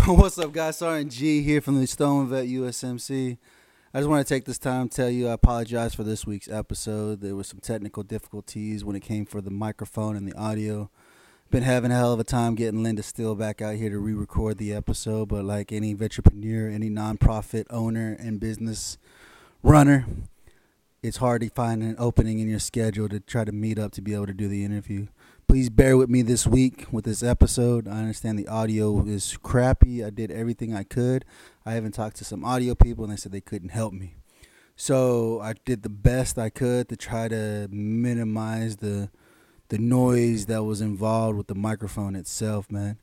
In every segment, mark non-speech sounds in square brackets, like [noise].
[laughs] What's up, guys? Sergeant G here from the Stoned Vet USMC. I just want to take this time to tell you I apologize for this week's episode. There were some technical difficulties when it came for the microphone and the audio. Been having a hell of a time getting Lynda Steele back out here to re-record the episode, but like any entrepreneur, any nonprofit owner and business runner, it's hard to find an opening in your schedule to try to meet up to be able to do the interview. Please bear with me this week with this episode. I understand the audio is crappy. I did everything I could. I even talked to some audio people and they said they couldn't help me. So I did the best I could to try to minimize the the noise that was involved with the microphone itself, man.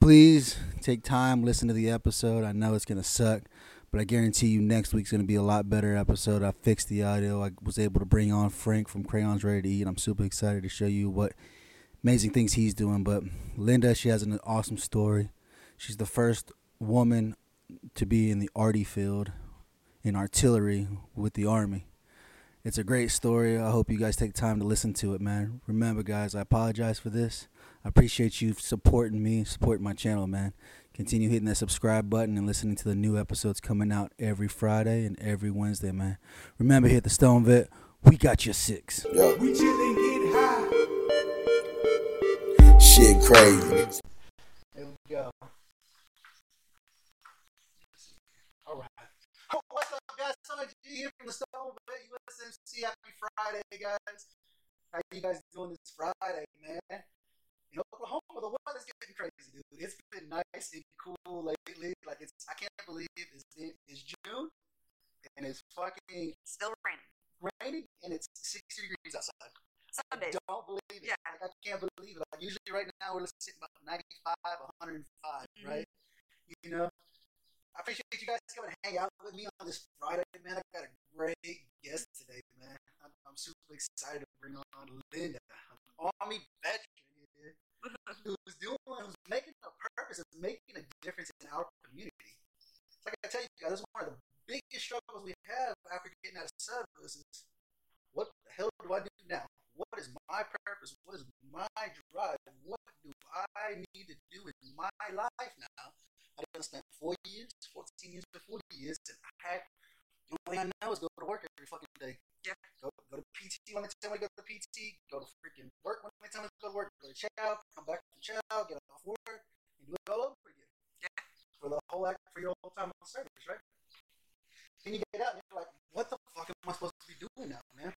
Please take time, listen to the episode. I know it's gonna suck, but I guarantee you next week's gonna be a lot better episode. I fixed the audio. I was able to bring on Frank from Crayons Ready to Eat. I'm super excited to show you what amazing things he's doing. But Lynda, she has an awesome story. She's the first woman to be in the arty field in artillery with the army. It's a great story. I hope you guys take time to listen to it, man. Remember, guys, I apologize for this. I appreciate you supporting me, supporting my channel, man. Continue hitting that subscribe button and listening to the new episodes coming out every Friday and every Wednesday, man. Remember, hit the Stoned Vet. We got your six. Yo, shit crazy. There we go. All right. What's up, guys? Son G here from the Stoned Vet USMC. Happy Friday, guys. How you guys doing this Friday, man? In Oklahoma, the weather's getting crazy, dude. It's been nice and cool lately. Like it's, I can't believe it's it's June and it's fucking Still raining. raining and it's 60 degrees outside. I don't believe it. Yeah. Like I can't believe it. Like usually right now we're sitting about 95, 105, Mhm. right? You know, I appreciate you guys coming to hang out with me on this Friday, man. I got a great guest today, man. I'm, I'm super excited to bring on Lynda, an Army veteran [laughs] who's doing, who's making a purpose of making a difference in our community. Like I tell you guys, that's one of the biggest struggles we have after getting out of service is what the hell do I do now? What is my purpose? What is my drive? What do I need to do in my life now? I done spent four years, 14 years to 40 years, and I had, the only thing I know is go to work every fucking day. Yeah. Go, go to PT when they tell me to go to PT, go to freaking work when they tell me to go to work, go to chow, come back from chow, get off work, and do it all over again. Yeah. For the whole act, for your whole time on service, right? Then you get out and you're like, what the fuck am I supposed to be doing now, man?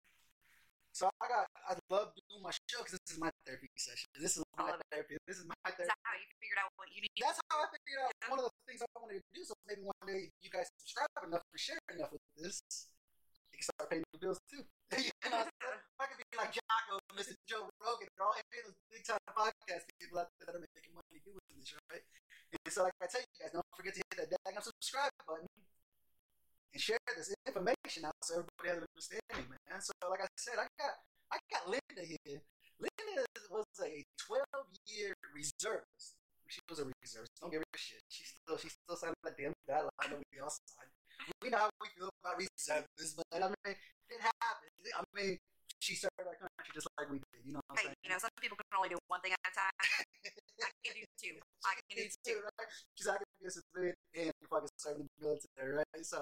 So I got, I love doing my show because this is my therapy session. This is my therapy. This is my therapy. that how you figured out what you need? That's how I figured out Yeah. one of the things I wanted to do. So maybe one day you guys subscribe enough or share enough with this, you can start paying the bills too. [laughs] you know, so [laughs] I could be like Jocko, Mr. Joe Rogan, and all any of those big time podcast people out there that are making money doing this, right? And so, like I tell you guys, don't forget to hit that daggone subscribe button and share this information out so everybody has an understanding, man. So, like I said, I got I got Lynda here. Lynda was a 12 year reservist. She was a reservist. Don't give her shit. She still she still signed that damn guideline that we all signed. We know how we feel about reservists, but I mean, it happened. I mean, she served our country just like we did. You know what I'm Hey, saying? you know, some people can only do one thing at a time. I can do two. I can [laughs] do two. right? She's not gonna be a civilian and fucking serve in the military, right? So,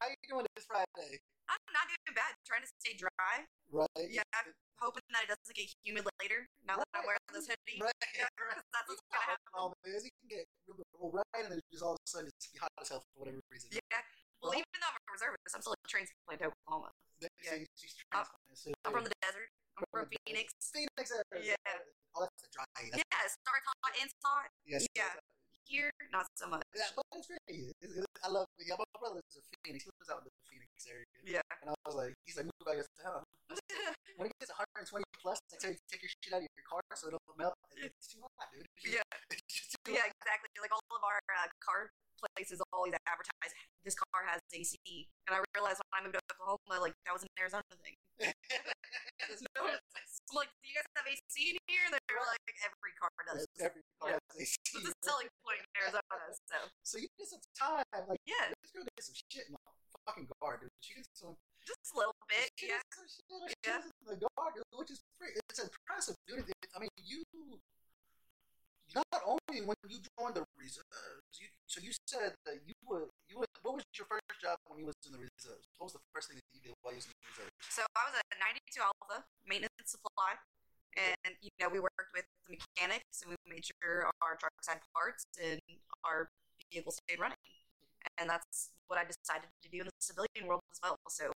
how are you doing this Friday? I'm not doing bad. Trying to stay dry. Right? Yeah, I'm hoping that it doesn't get humid later. Now that I'm wearing this hoodie. Right, [laughs] Yeah, right. that's what's gonna happen. Oh, man, you can get real right, and then just all of a sudden it's hot as hell for whatever reason. Yeah. Well, even though I'm a reservist, I'm still a transplant to Oklahoma. Yeah. she's transplanted, so I'm from the desert. I'm from From. Phoenix. Phoenix area. Yeah. Oh, that's a dry. That's, Yeah, it starts hot and hot. yes, yeah. Here, not so much. Yeah, but it's great. It's, it's, I love. Yeah, my brother lives in Phoenix. He lives out in the Phoenix area. Yeah. And I was like, he's like, move back to town. [laughs] When it gets 120 plus, they tell you to take your shit out of your car so it don't melt. It's too hot, dude. Yeah. [laughs] It's just Yeah, hot. exactly. Like all of our uh, car places always advertise this car has AC, and I realized when I moved to Oklahoma, like that was an Arizona thing. [laughs] No- I'm like, do you guys have AC in here? And they were like, every car does. Every car Yeah. has AC, It's a selling point in Arizona. So So you get some time, like yeah, this girl did some shit in the fucking dude. She did some just a little bit. she Yeah, some shit, Yeah. in the dude, which is pretty. It's impressive, dude. I mean, you not only when you join the reserves, you so you said that you were you were, what was your first job when you was in the reserves? What was the first thing that you did while you was in the reserves? So I was at 92 Alpha maintenance supply, and you know we worked with the mechanics and we made sure our trucks had parts and our vehicles stayed running. And that's what I decided to do in the civilian world as well. So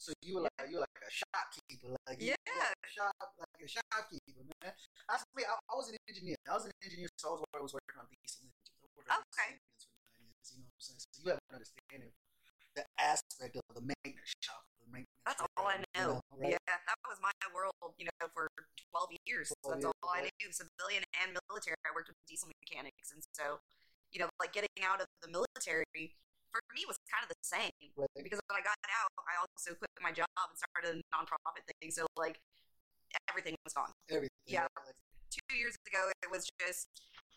So you were like you were like a shopkeeper, like Yeah. like a shop like a shopkeeper, man. I, I, was an engineer. I was an engineer, so I was, I was working on diesel Okay. diesel engines for nine years. You know what I'm saying? So you have an understanding the aspect of the maintenance shop, the maintenance. that's all I area, you know. right? Yeah, that was my world, you know, for 12 years. 12 That's years, all I knew, civilian and military. I worked with diesel mechanics. And so, you know, like getting out of the military for me was kind of the same. Right. because when I got out, I also quit my job and started a nonprofit thing. So like everything was gone. Everything. Yeah. right? Like, Two years ago, it was just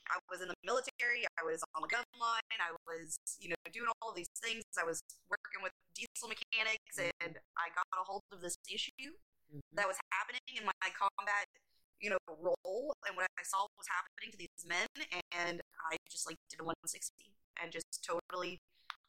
I was in the military. I was on the gun line. I was you know doing all these things. I was working with diesel mechanics, and I got a hold of this issue mhm. that was happening in my combat you know role and what I saw was happening to these men, and I just like did a 160 and just totally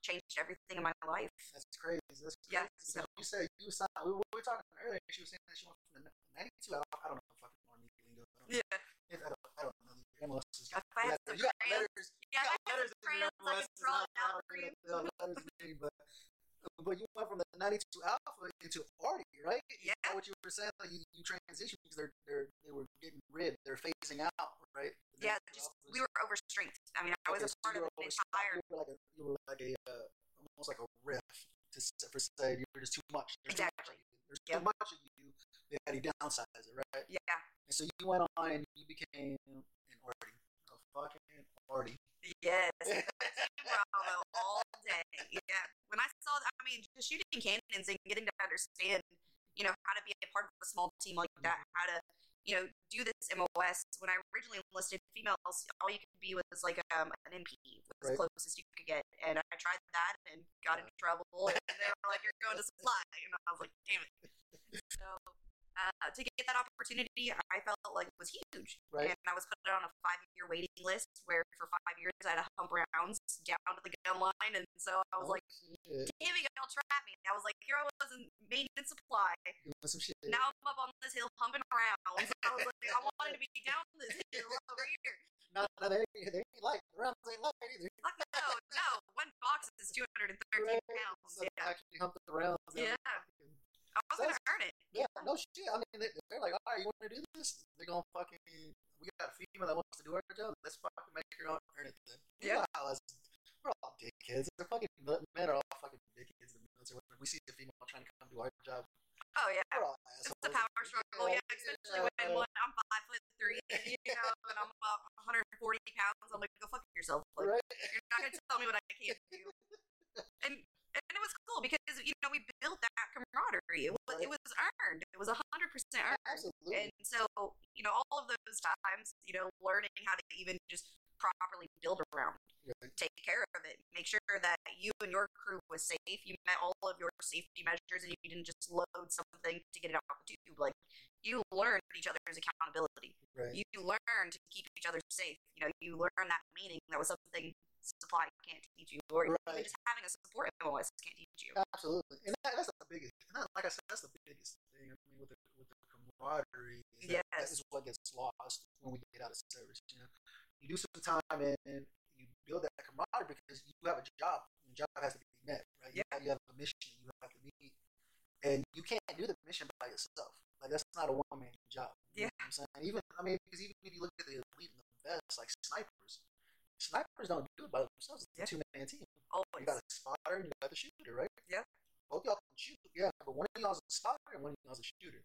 changed everything in my life. That's crazy. That's crazy. Yeah, so- you said you was we were, we were talking earlier. She was saying that she went from the '92. I don't, I don't know fucking army lingo. I don't know. Yeah. I don't, I don't know. MLS If I you had got, some you got crayons, letters. yeah, you got had letters some in crayons, your I MLS. could draw it I out don't for know you. what the letters but but you went from the '92 Alpha into Artie, right? Yeah. that what you were saying? Like you, you transitioned because they're they're they were getting rid. They're phasing out, right? The Yeah, 92 just we were overstrength. I mean, I was Okay, a part you of an entire. You were like a you were like a uh, almost like a riff to for say you're just too much. There's too much Exactly. of you. There's Yep. too much of you. They had to downsize it, right? Yeah, And so you went on and you became Artie, a fucking Artie. yes, [laughs] Bravo all day. Yeah, when I saw, that, I mean, just shooting cannons and getting to understand, you know, how to be a part of a small team like that, how to, you know, do this MOS. When I originally enlisted females, all you could be was like um, an MP, was Right. the closest you could get, and I tried that and got into trouble. And they were like, "You're going to supply," and I was like, "Damn it." [laughs] So uh, to get that opportunity, I felt like it was huge. Right. And I was put on a five year waiting list where for five years I had to hump rounds down to the gun line. And so I was Oh, like, shit. damn it, y'all trap me. I was like, here I was in maintenance supply. Now I'm up on this hill humping rounds. I was like, I wanted to be down this hill over here. No, no, they, ain't- they ain't like the rounds ain't like either. No, no. One box is 213 Right? pounds. So Yeah. actually hump the rounds. Yeah. I was going to earn it. Yeah, no shit. I mean, they, they're like, all right, you want to do this? They're gonna fucking. We got a female that wants to do our job. Let's fucking make her own earn it. Then. Yeah. Know We're all dickheads. The fucking men are all fucking dickheads in the military. When we see a female trying to come do our job, Oh, yeah. we're all It's a power struggle, yeah. Especially when one, I'm five foot three, you know, and I'm about 140 pounds. I'm like, go fuck yourself. Like, Right? You're not gonna tell me what I can't do. [laughs] And and it was cool because you know we built that camaraderie. It was, it was earned. It was hundred percent earned. Absolutely. And so you know all of those times, you know, learning how to even just properly build around, Right. take care of it, make sure that you and your crew was safe. You met all of your safety measures, and you didn't just load something to get it out the tube. Like you learned each other's accountability Right. you learn to keep each other safe. You know, you learn that meaning. That was something supply can't teach you, or Right. even just having a support MOS can't teach you. Absolutely, and that, that's the biggest. That, like I said, that's the biggest thing. I mean, with the with the camaraderie, is that, that Yes. is what gets lost when we get out of service. You know, you do some time and, and you build that camaraderie because you have a job. And the job has to be met, right? You, Yeah. you have a mission you have to meet, and you can't do the mission by yourself. Like that's not a one man job. You know Yeah. what I'm saying even I mean, because even if you look at the elite and the best, like snipers, snipers don't do it by themselves. It's Yeah. a two man team. Always. You got a spotter and you got the shooter, right? Yeah. Both y'all can shoot, yeah, but one of y'all's a spotter and one of y'all's a shooter.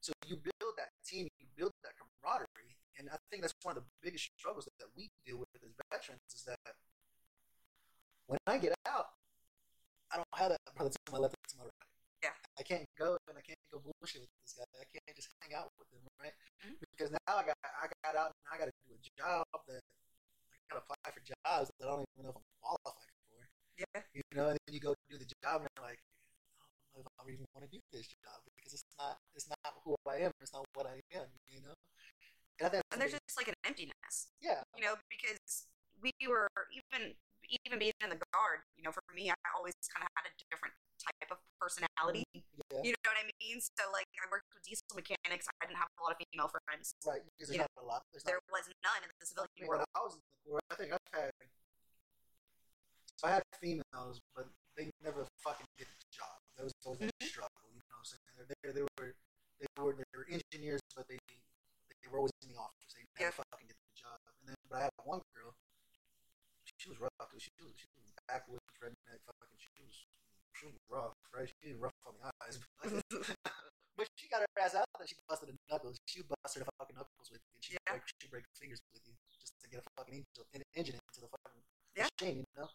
So you build that team, you build that camaraderie, and I think that's one of the biggest struggles that we deal with as veterans is that when I get out, I don't have that brother to my left and to my right. Yeah. I can't go and I can't go bullshit with this guy. I can't just hang out with him, right? Mhm. Because now I got I got out and I got to do a job that I got to apply for jobs that I don't even know if I'm qualified for. Yeah. You know, and then you go do the job and you're like, I don't know if I even want to do this job because it's not it's not who I am. It's not what I am. You know. And And there's just like an emptiness, yeah, you know, because we were even even being in the guard, you know, for me, I always kind of had a different type of personality. Yeah. You know what I mean? So like, I worked with diesel mechanics. I didn't have a lot of female friends. Right. Because You there's not a lot. There's There not, was none in the I civilian mean, world. I was in the Corps, I think I've had. So I had females, but they never fucking did the job. That was always a Mm-hmm. struggle. You know what I'm saying? They, they were they were they were engineers, but they they were always in the office. They never Yeah. fucking did the job. And then, but I had one girl. She was rough. She was she was backwoods redneck. Fucking she was she was rough, right? She was rough on the eyes. [laughs] But she got her ass out there. She busted the knuckles. She busted the fucking knuckles with you. She Yeah. break she break fingers with you just to get a fucking engine, an engine into the fucking Yeah. machine, you know.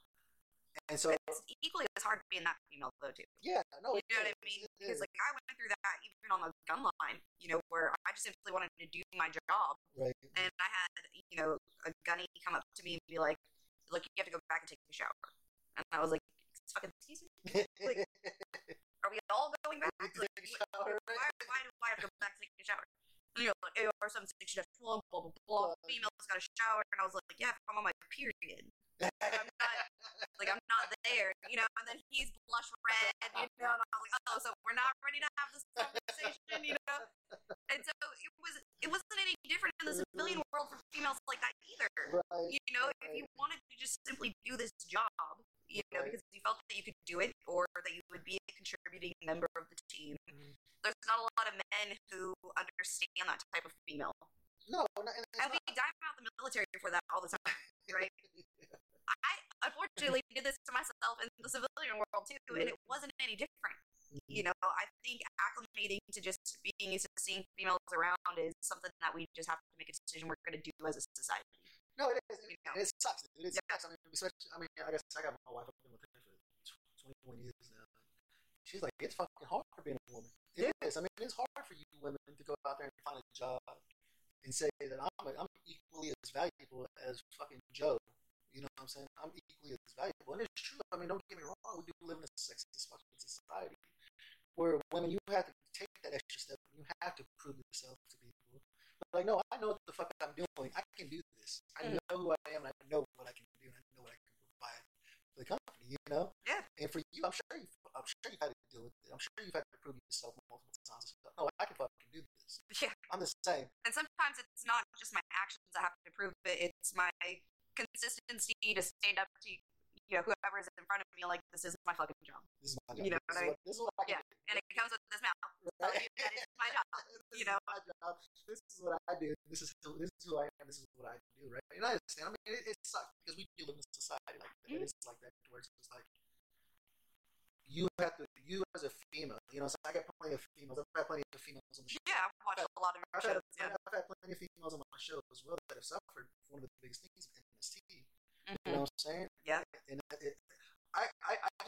And so It's equally as hard being that female though too. yeah, no, You know what I mean? Because like I went through that even on the gun line, you know, where I just simply wanted to do my job, right, and I had you know a gunny come up to me and be like, "Look, you have to go back and take a shower," and I was like, "Fucking excuse me, like, [laughs] are we all going back? Like, why, right? why do I have to go back and take a shower?" And you're like, "Oh, or some six shift, blah blah blah blah. Female's got a shower," and I was like, "Yeah, I'm on my period." I'm not like I'm not there, you know. And then he's blush red, you know. And I was like, oh, so we're not ready to have this conversation, you know.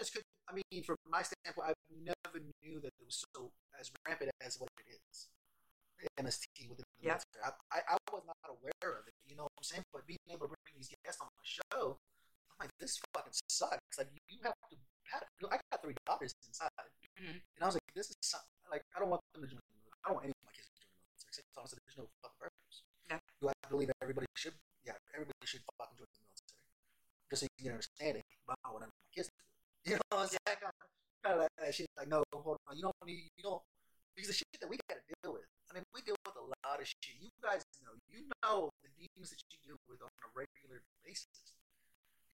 Just could. I mean, from my standpoint, I never knew that it was so as rampant as what it is. MST within the Yeah. military. I, I, I was not aware of it. You know what I'm saying? But being able to bring these guests on my show, I'm like, this fucking sucks. Like, you have to. I got three daughters inside, Mhm. and I was like, this is some- like, I don't want them to join the military. I don't want any of my kids to join the military. Except said, there's no fucking purpose. Yeah. Do I believe that everybody should? Yeah, everybody should fucking join the military. Just so you can understand it. But I want my kids to do. [laughs] You know what I'm saying? Kind of, kind of like that shit. Like, no, hold on. You don't need, you don't, because the shit that we got to deal with. I mean, we deal with a lot of shit. You guys know, you know the demons that you deal with on a regular basis.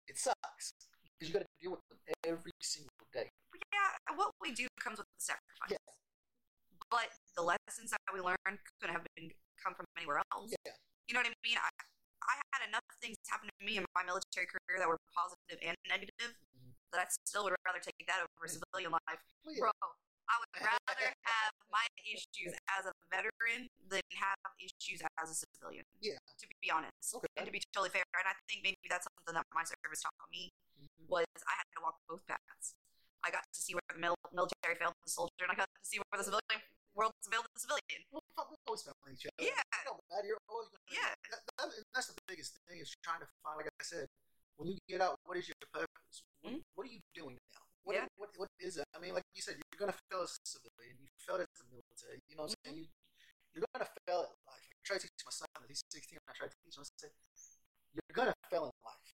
It sucks because you got to deal with them every single day. Yeah, what we do comes with the sacrifice. Yeah. But the lessons that we learned couldn't have been come from anywhere else. Yeah. You know what I mean? I, I had enough things happen to me in my military career that were positive and negative. That I still would rather take that over civilian life. Well, yeah. Bro, I would [laughs] rather have my issues as a veteran than have issues as a civilian. Yeah. To be honest. Okay. And to be totally fair. And I think maybe that's something that my service taught me Mhm. was I had to walk both paths. I got to see where the military failed the soldier, and I got to see where the civilian world failed the civilian. Well, always found each other. Yeah. You're always Yeah. That, that, that's the biggest thing is trying to find. Like I said, when you get out, what is your purpose? What, Mhm. what are you doing now? What, Yeah. what, what is it? I mean, like you said, you're gonna fail as a civilian. You failed as a military. You know what I'm saying? You, you're gonna fail at life. I try to teach my son. He's 16. I try to teach him. I say, you're gonna fail in life.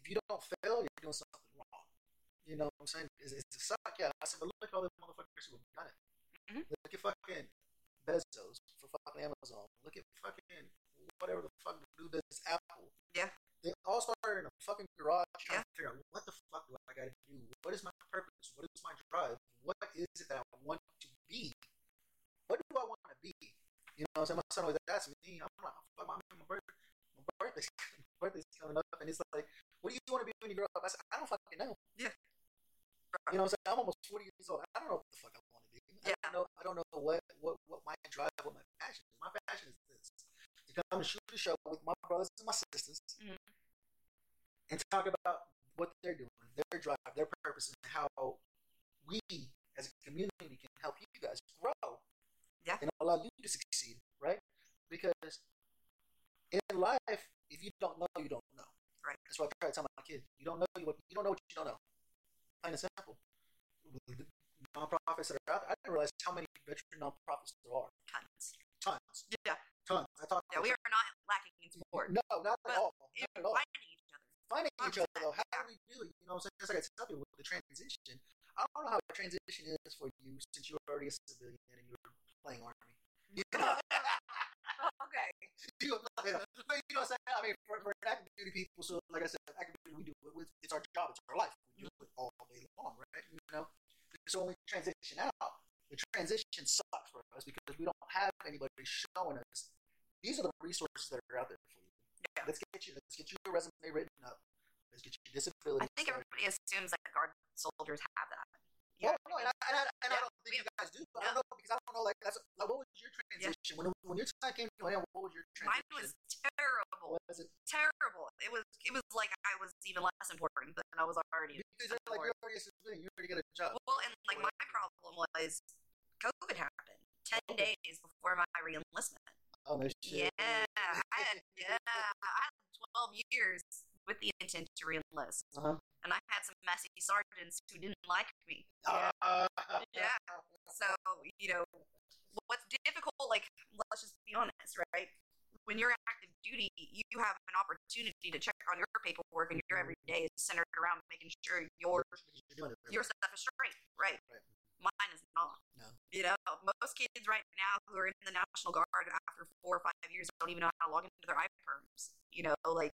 If you don't fail, you're doing something wrong. You know what I'm saying? It's a suck? Yeah. I said, but look at all the motherfuckers who have done it. Mhm. Look at fucking Bezos for fucking Amazon. Look at fucking whatever the fuck the dude does Apple. Yeah. They all started in a fucking garage trying Yeah. to figure out what the fuck do I gotta do? What is my purpose? What is my drive? What is it that I want to be? What do I want to be? You know what I'm saying? My son always asks me, I'm like, oh, fuck my, my, birthday, my birthday's, [laughs] my birthday's coming up, and it's like, what do you want to be when you grow up? I said, I don't fucking know. Yeah. You know what I'm saying? I'm almost 40 years old. I don't know what the fuck I want to be. I Yeah. don't know, I don't know what, what, what my drive, what my passion is. My passion is this. To come and shoot a show with my brothers and my sisters Mhm. and talk about what they're doing, their drive, their purpose, and how we as a community can help you guys grow Yeah. and allow you to succeed, right? Because in life, if you don't know, you don't know. Right. That's what I try to tell my kids. You don't know what you don't know what you don't know. Plain and simple. The nonprofits that are out there, I didn't realize how many veteran nonprofits there are. Tons. Tons. Yeah. Tons. I talk Yeah, we are not lacking in support. No, not at all. Not If at all. finding each other. Finding each other though, how 100%, do we do it? You know what I'm saying? Just like I tell people with the transition. I don't know how the transition is for you since you're already a civilian and you're playing army. You [laughs] know, okay. [laughs] you, but you know what I'm saying? I mean, for, for active duty people, so like I said, active duty, we do it with, it's our job, it's our life. We do it all day long, right? You know? So when we transition out, the transition for us because we don't have anybody showing us these are the resources that are out there for you. Yeah. Let's get you let's get you a resume written up. Let's get you disability. I think everybody assumes that guard soldiers have that. Oh, Yeah. no, and I, and I, and I don't think we you guys do. But I don't know because I don't know. Like, that's like, what was your transition when when your time came to an end? What was your transition? Mine was terrible. was it Terrible. It was it was like I was even less important than I was already. because you're like you're already a civilian, you already got a job. Well, and like my problem was COVID happened ten days before my reenlistment. Oh no shit. Yeah, I had yeah, I had twelve years with the intent to reenlist, Uh-huh. and I had some messy sergeants who didn't like me. Uh, Yeah. So you know, what's difficult? Like, let's just be honest, right? When you're active duty, you have an opportunity to check on your paperwork, and your every day is centered around making sure your You're doing it. your stuff is straight, right? Right. Not. No. You know, most kids right now who are in the National Guard after four or five years don't even know how to log into their iPerms. You know, like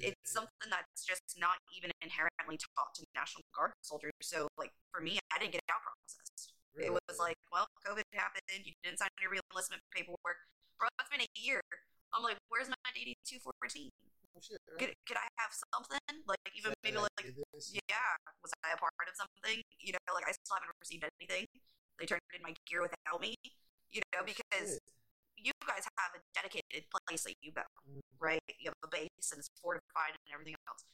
it's something that's just not even inherently taught to National Guard soldiers. So, like for me, I didn't get out processed. It was like, well, COVID happened. You didn't sign your reenlistment paperwork. Bro, it's been a year. I'm like, where's my DD two fourteen? Oh, shit, right? Could could I have something? Like even maybe Like, yeah, was I a part of something? You know, like I still haven't received anything. They turned in my gear without me. You know, Oh, because shit. you guys have a dedicated place that you go, Mm. right? You have a base and it's fortified and everything else.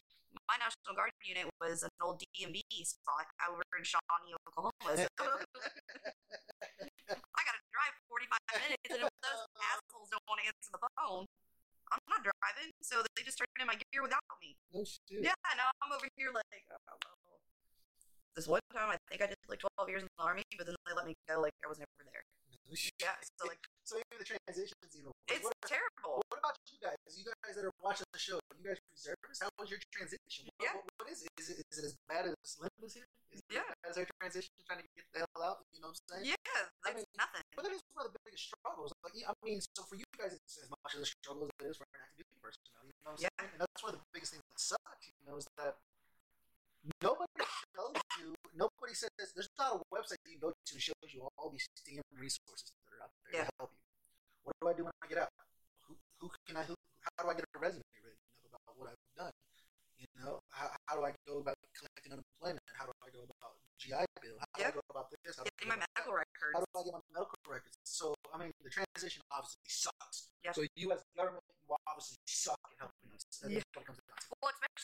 My National Guard unit was an old DMV spot over in Shawnee, Oklahoma. So [laughs] I got to drive 45 minutes, and if those [laughs] assholes don't want to answer the phone, I'm not driving. So they just turned in my gear without me. No shit. Yeah, now I'm over here like, oh, well. This one time, I think I did like 12 years in the army, but then they let me go like I was never there. Yeah, so like [laughs] So even the transitions even. worse. it's What, terrible. what about you guys? You guys that are watching the show, you guys reservists. How was your transition? What, Yeah. what, what is it? Is it is it as bad as Slim was here? Is Yeah. as their transition, trying to get the hell out? You know what I'm saying? Yeah, I mean, nothing. But that is one of the biggest struggles. Like, I mean, so for you guys, it's as much of a struggle as it is for an active duty person. You know what I'm Yeah. saying? And that's one of the biggest things that sucks. You know, is that nobody shows you. Nobody says there's not a website you go to that shows you all these STEAM resources that are out there Yeah. to help you. What do I do when I get out? Who, who can I? Who, how do I get a resume written up about what I've done? You know, how, how do I go about collecting unemployment? How do I go about GI Bill? How do I go about this? How do Getting my that? medical records. How do I get my medical records? So, I mean, the transition obviously sucks. Yeah. So, you as government, you obviously suck at helping us. That's Yeah. what it comes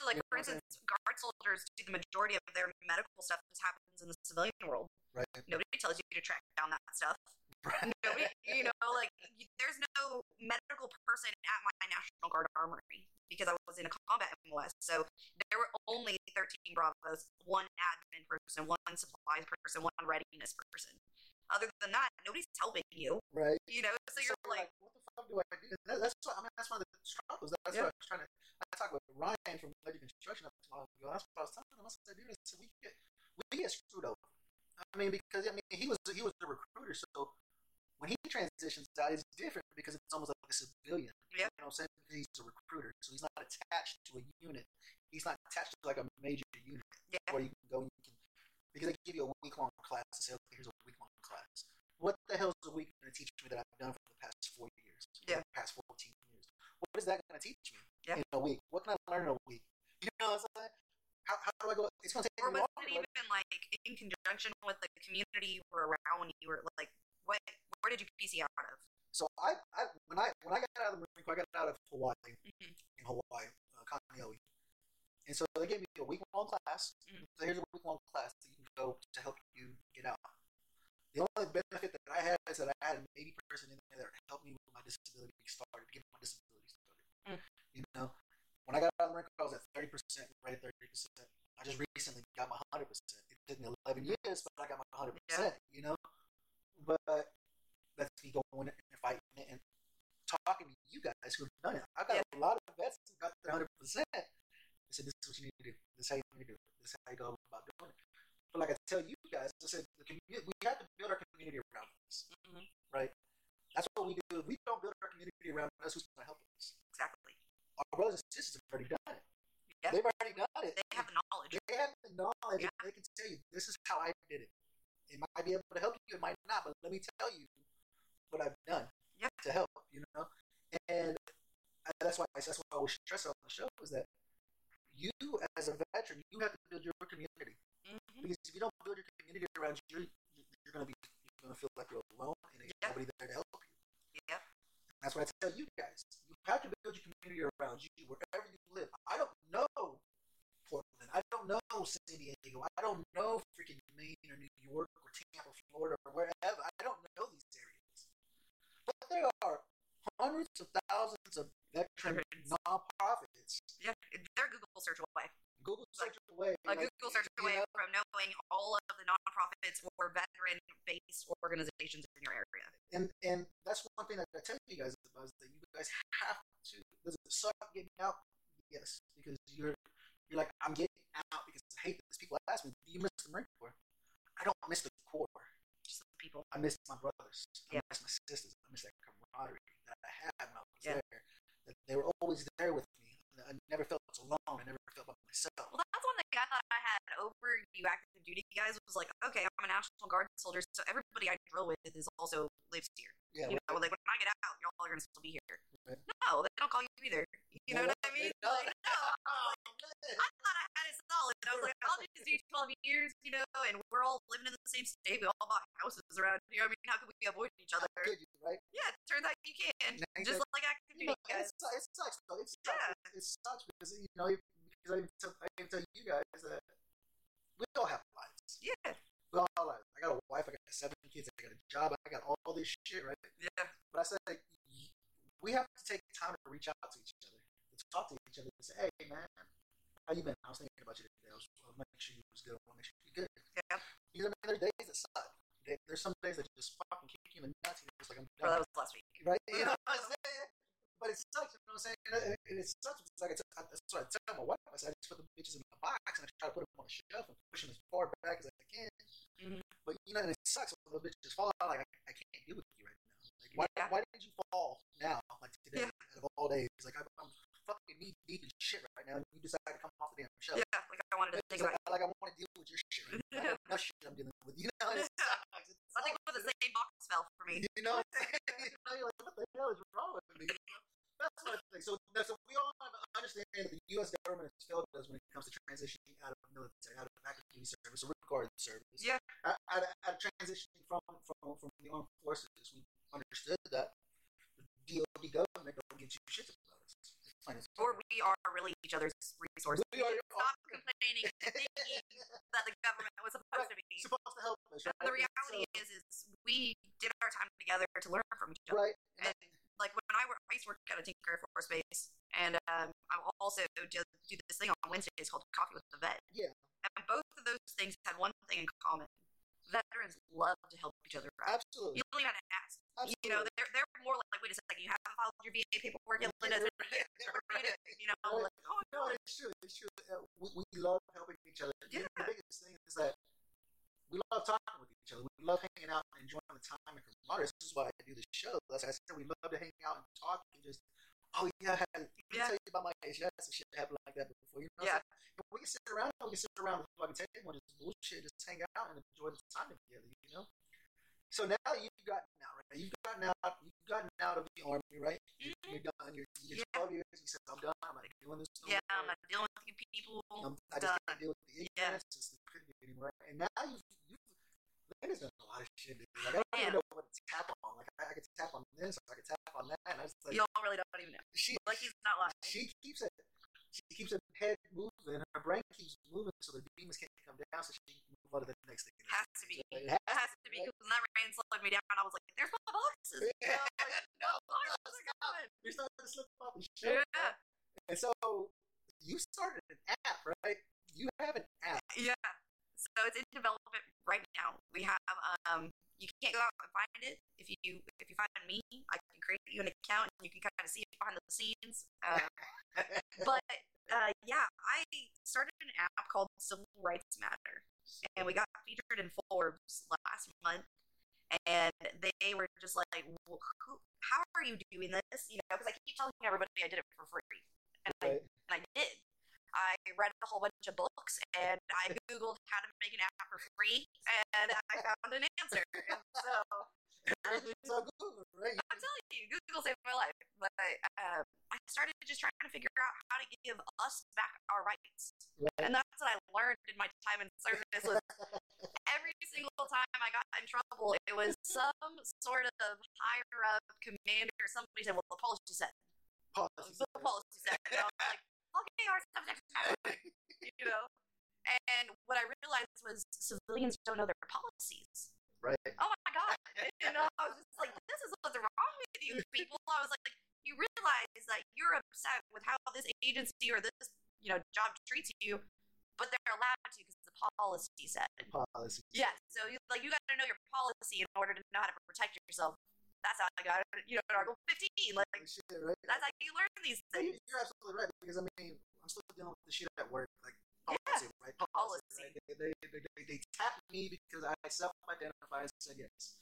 down to. Well, especially like for instance, guard soldiers do the majority of their medical stuff just happens in the civilian world. Right. Nobody tells you to track down that stuff. Right. Nobody, [laughs] you know, like there's no medical person at my National Guard armory because I was in a combat MOS. So there were only 13 Bravos, one admin person, one supplies person, one readiness person. Other than that, nobody's helping you. Right. You know, so you're like, what the fuck do I do? That, that's what I mean. That's one of the struggles. That's Yeah. what I was trying to. I talked with Ryan from Legend Construction not too long ago. That's what I was telling him. I said, dude, I said, we get we get screwed over. I mean, because I mean, he was he was the recruiter, so when he transitions out, it's different because it's almost like a civilian. Yeah. You know what I'm saying? Because he's a recruiter, so he's not attached to a unit. He's not attached to like a major unit Yeah. where you can go. You can because they give you a week long class and say, okay, here's a week long class. What the hell is a week going to teach me that I've done for the past four years? Yeah. Past 14 years. What is that going to teach me Yeah. in a week? What can I learn in a week? You know what I'm saying? How, how do I go? It's going to take Or me was it even like in conjunction with the community you were around when you were like, what? Where did you PC out of? So I, I when I when I got out of the Marine Corps, I got out of Hawaii Mhm. in Hawaii, uh, Kaneohe. And so they gave me a week long class. Mhm. So here's a week long class that you can go to help you get out. The only benefit that I had is that I had a Navy person in there that helped me with my disability started, get my disability started. Mm. You know, when I got out of the Marine Corps, I was at 30%, right at 30%. I just recently got my 100%. It took me 11 years, but I got my 100%, you know? But that's me going and fighting it and talking to you guys who've done it. I've got a lot of vets who got their 100%. They said, this is what you need to do. This is how you need to do it. This is how you go about doing it. But like I tell you guys, I said, the community, we have to build our community around us, Mhm. right? That's what we do. If we don't build our community around us, who's going to help us? Exactly. Our brothers and sisters have already done it. Yeah. They've already done it. They have the knowledge. They have the knowledge. Yeah. They can tell you, this is how I did it. It might be able to help you, it might not, but let me tell you what I've done Yeah. to help, you know? And I- that's why that's why I always stress on the show is that you, as a veteran, you have to build your community. Mhm. Because if you don't build your community around you, you're, you're going to be you're going to feel like you're alone and there's Yeah. nobody there to help you. Yeah. That's what I tell you guys. You have to build your community around you wherever you live. I don't know Portland. I don't know San Diego. I don't know freaking Maine or New York or Tampa, Florida or wherever. I don't know these areas. But there are hundreds of thousands of veteran Veterans. nonprofits. Yeah. They're Google search away. Google search away. A like, Google search you away know, from knowing all of the nonprofits or veteran-based organizations in your area. and and that's one thing that I tell you guys about is that you guys have to. Does it suck getting out? Yes, because you're you're like I'm getting out because I hate this. People ask me, "Do you miss the Marine Corps?" I don't miss the Corps. Just the people. I miss my brothers. I Yeah. miss my sisters. I miss that camaraderie that I had when I was Yeah. there. That they were always there with me. I never felt alone. I never felt by myself. Well, that's one thing I thought I had over you active duty guys was like, okay, I'm a National Guard soldier, so everybody I drill with is also lives here. Yeah, you know, like when I get out, y'all are gonna still be here. Right. No, they don't call you either. You know No, what I mean? Like, no. [laughs] Oh, I thought I had it solid. I was like, I'll just do 12 years, you know, and we're all living in the same state. We all bought houses around here. I mean, how could we avoid each other? I you, right? Yeah, it turns out you can. Ain't Just like active you duty know, guys. it, sucks though. It sucks. Yeah. It, it sucks because you know because I I even tell you guys that we all have lives. Yeah, We all have lives. I got a wife. I got seven kids. I got a job. I got all this shit, right? yeah, But I said like, we have to take time to reach out to each other, to talk to each other, and say, "Hey, man, how you been? I was thinking about you today. I was I'll make sure you was good. I want to make sure you're good." yeah. Because I mean, there's days that suck. There's some days that just fucking kick you in the nuts. And you're just like, I'm Well, that was last week. right? [laughs] You know what I'm saying? But it sucks, you know what I'm saying? And it, it sucks because like I t- I- that's what I tell my wife. I said, I just put the bitches in the box and I try to put them on the shelf and push them as far back as I can. Mhm. But you know, and it sucks when those bitches fall out. Like I, I can't deal with you right now. Like why, Yeah. why did you fall now? Like today, Yeah. out of all days, like I'm, I'm fucking knee deep in shit right now, and you decide to come off the damn shelf. Yeah, like I wanted to It's think like, about like I want to deal with your shit right now. I shit I'm dealing with. You know, and it [laughs] sucks. It I think sucks. with the same box fell for me. You know? You [laughs] know, [laughs] you're like, what the hell is wrong with me? That's what I think. So, so we all understand that the U.S. government has failed us when it comes to transitioning out of military, out of active duty service, or guard service. Yeah. Out, out, of, out of transitioning from, from from the armed forces, we understood that the DoD government don't get you shit about us. It's plain as Or we are really each other's resources. We are- Stop complaining and thinking [laughs] that the government was supposed to be. supposed to help us. And Right? the reality So- is, is we did our time together to learn from each other. right? And like when I work, I used to work at a Tinker Air Force base, and um, I also do, do this thing on Wednesdays called Coffee with the Vet. Yeah. And both of those things had one thing in common: veterans love to help each other out. Absolutely. You don't even have to ask. Absolutely. You know, they're they're more like, wait a second, you haven't filed your VA paperwork yet, Lynda. [laughs] You know, Right. like, oh No, no, it's true. It's true. Uh, we, we love helping each other. Yeah. The biggest thing is that we love talking with each other. We love hanging out and enjoying time and camaraderie. This is why I do the show. As I said, we love to hang out and talk and just, oh yeah, I had, Yeah. tell you about my. Yeah, some shit happened like that before. You know Yeah. I'm saying? We can sit around. We can sit around the fucking table and just bullshit, just hang out and enjoy the time together. You know. So now you've gotten out, right? You've gotten out. You've gotten out of the army, right? You're, Mhm. you're done. You're, you're Yeah. 12 years. You said, I'm done. I'm not doing this. no yeah, more. I'm not dealing with you people. Um, I just done. can't deal with the Yeah. ignorance. The stupidity anymore. And now you, you, Lynda's done a lot of shit. Like, I don't Yeah. even know what to tap on. Like I, I could tap on this, or I could tap on that. And I was like, Y'all really don't even know. she, Like he's not lying. she keeps it. She keeps her head moving. Her brain keeps moving, so the demons can't come down. So she can move on to the next thing. Has to be. It It has to be because when that rain slowed me down, I was like, "There's my boxes." [laughs] Know, like, [laughs] no, boxes no, are stop. coming. You're starting to slip off the show. Yeah, And so you started an app, right? You have an app. yeah. So it's in development right now. We have um. You can't go out and find it. If you if you find me, I can create you an account and you can kind of see it behind the scenes. Uh, [laughs] but uh, yeah, I started an app called Civil Rights Matter, and we got featured in Forbes last month. And they were just like, well, who, "How are you doing this?" You know, because I keep telling everybody I did it for free, and I and I did. I read a whole bunch of books and I googled how to make an app for free, and I found an answer. And so so Google, right? I'm telling you, Google saved my life. But um, I started just trying to figure out how to give us back our rights, Right. and that's what I learned in my time in service. Was every single time I got in trouble, it was some sort of higher up commander. Somebody said, "Well, the policy said." Policy The policy said. And I was like, "Okay, our subject matter," [laughs] you know. And what I realized was civilians don't know their policies. right. oh my god you know i was just like this is what's wrong with you people i was like you realize that you're upset with how this agency or this you know job treats you but they're allowed to because the policy said Policy. yeah so you like you got to know your policy in order to know how to protect yourself that's how i got it you know in article 15 like Like, shit, right? that's how you learn these things you- You're absolutely right because I mean I'm still dealing with the shit at work, like Yeah, policy, right? policy. right? They, they, they, they, tapped me because I self-identified and said yes.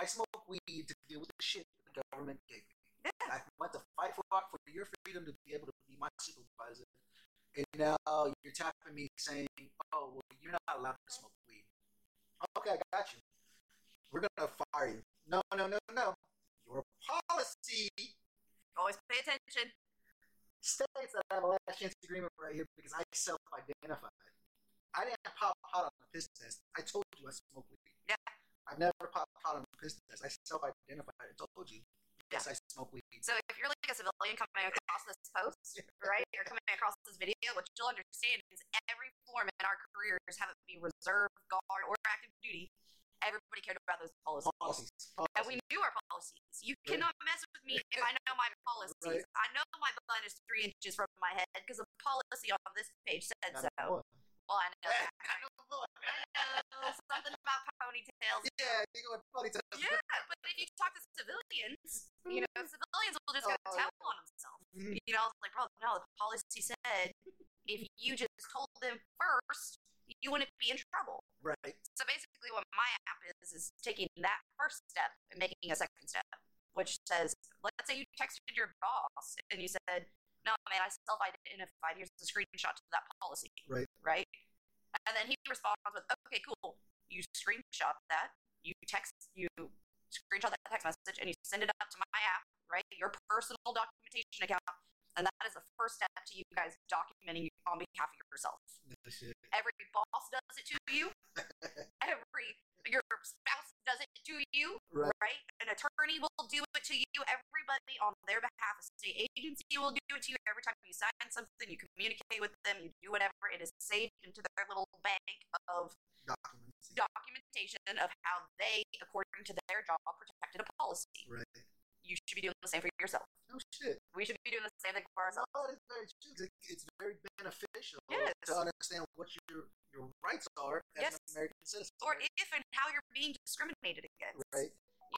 I smoke weed to deal with the shit that the government gave me. yeah I went to fight for for your freedom to be able to be my supervisor, and now you're tapping me saying, "Oh, well, you're not allowed to smoke weed." Okay, I got you. We're gonna fire you. No, no, no, no. Your policy always pay attention states that I have a last chance agreement right here because I self-identified. I didn't pop pot on the piss test. I told you I smoke weed. Yeah. I've never popped pot on the piss test. I self-identified. I told you. Yes, I smoke weed. So if you're like a civilian coming across this post, [laughs] right, or coming across this video, what you'll understand is every form in our careers, have it be reserve, guard, or active duty, everybody cared about those policies. Policies. And we knew our policies. You Right. cannot mess with me if I know my policies. Right. I know my bun is three inches from my head because the policy on this page said Not so. Well, I know. [laughs] I know something about ponytails. Yeah, you go with ponytails. Yeah, but if you talk to civilians, you know, civilians will just go Oh, tell yeah. on themselves. Mhm. You know, it's like, bro, no, the policy said if you just told them first, you wouldn't be in trouble. Right. So basically, what my app is is taking that first step and making a second step, which says, let's say you texted your boss and you said, "No, man, I self-identified. Here's the screenshot to that policy." Right. Right. And then he responds with, "Okay, cool. You screenshot that. You text. You screenshot that text message and you send it up to my app. Right. Your personal documentation account." And that is the first step to you guys documenting on behalf of yourself. Every boss does it to you. [laughs] Every your spouse does it to you Right. right? An attorney will do it to you. Everybody on their behalf a state agency will do it to you. Every time you sign something you communicate with them you do whatever it is saved into their little bank of Documents. documentation of how they according to their job protected a policy. Right. You should be doing the same for yourself No shit. we should be doing the same thing for ourselves No, it's very true. It's very beneficial Yes. to understand what you're your rights are as Yes. an American citizen. or if and how you're being discriminated against. right?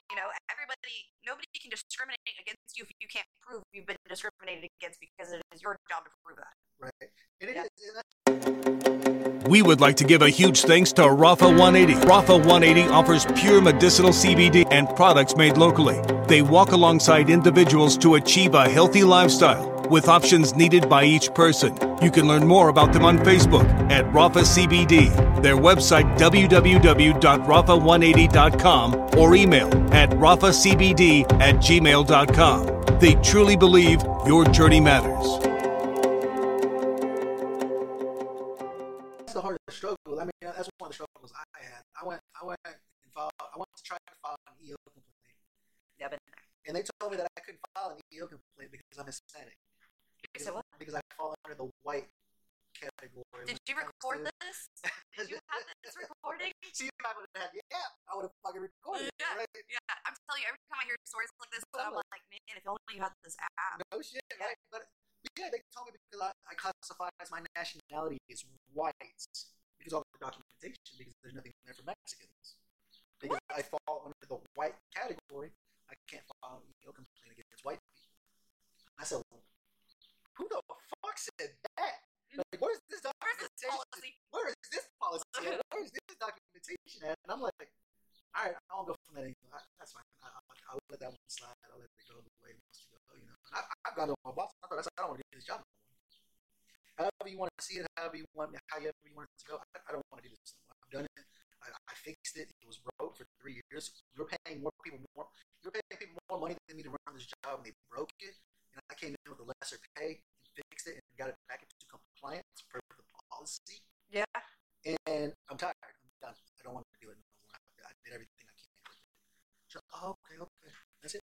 You know, everybody, nobody can discriminate against you if you can't prove you've been discriminated against because it is your job to prove that. Right. And it Yeah. is- We would like to give a huge thanks to Rapha 180. Rapha 180 offers pure medicinal CBD and products made locally. They walk alongside individuals to achieve a healthy lifestyle with options needed by each person. You can learn more about them on Facebook at Rapha CBD, their website www.rapha180.com or email at raphacbd at gmail.com. They truly believe your journey matters. Because I'm Hispanic. You said what? Because I fall under the white category. Did you record to- this? [laughs] Did you have this recording? [laughs] See, if I would have had the I would have fucking recorded it, Yeah. right? Yeah, I'm telling you, every time I hear stories like this, I'm like, man, if only you had this app. No shit, right? But yeah, they told me because I, I classify as my nationality is white because all the documentation because there's nothing there for Mexicans. Because I fall under the white category, I can't file an EO complaint against white people. I said, who the fuck said that? Like, where's this documentation? policy? Where is this policy? at? [laughs] Where is this documentation at? And I'm like, all right, I'll go from that angle. I, that's fine. I, I'll, I'll let that one slide. I'll let it go the way it wants to go. You know, I, I've gone to my boss. I thought I said, I don't want to do this job no more. However you want to see it, however you want, however you want it to go. I, I don't want to do this. No more. I've done it. I, I fixed it. It was broke for three years. You're paying more people more. You're paying people more money than me to run this job, and they broke it. And I came in with a lesser pay and fixed it and got it back into compliance per the policy. Yeah. And I'm tired. I'm done. I don't want to do it no more. I, did everything I can with it. So, oh, okay, okay. That's it.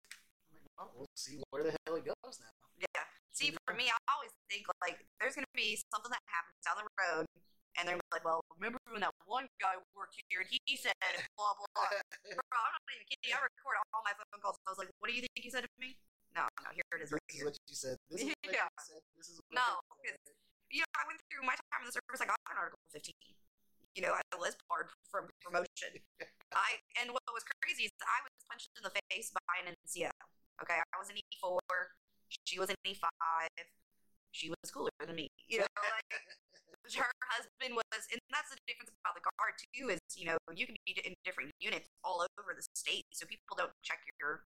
I'm like, well, we'll see where the hell it goes now. Yeah. See, for me, I always think like there's gonna be something that happens down the road, and they're like, "Well, remember when that one guy worked here and he said blah blah blah." [laughs] Bro, I'm not even kidding. I record all my phone calls. I was like, "What do you think you said to me?" No, no, here it is this right is here. what you said. This is [laughs] what Yeah. you said. This is what No, you said. 'cause- You know, I went through my time in the service. I got an Article 15. You know, I was barred from promotion. [laughs] I and what was crazy is I was punched in the face by an NCO. Okay, I was an E4. She was an E5. She was cooler than me. You know, like [laughs] her husband was, and that's the difference about the guard too. Is you know you can be in different units all over the state, so people don't check your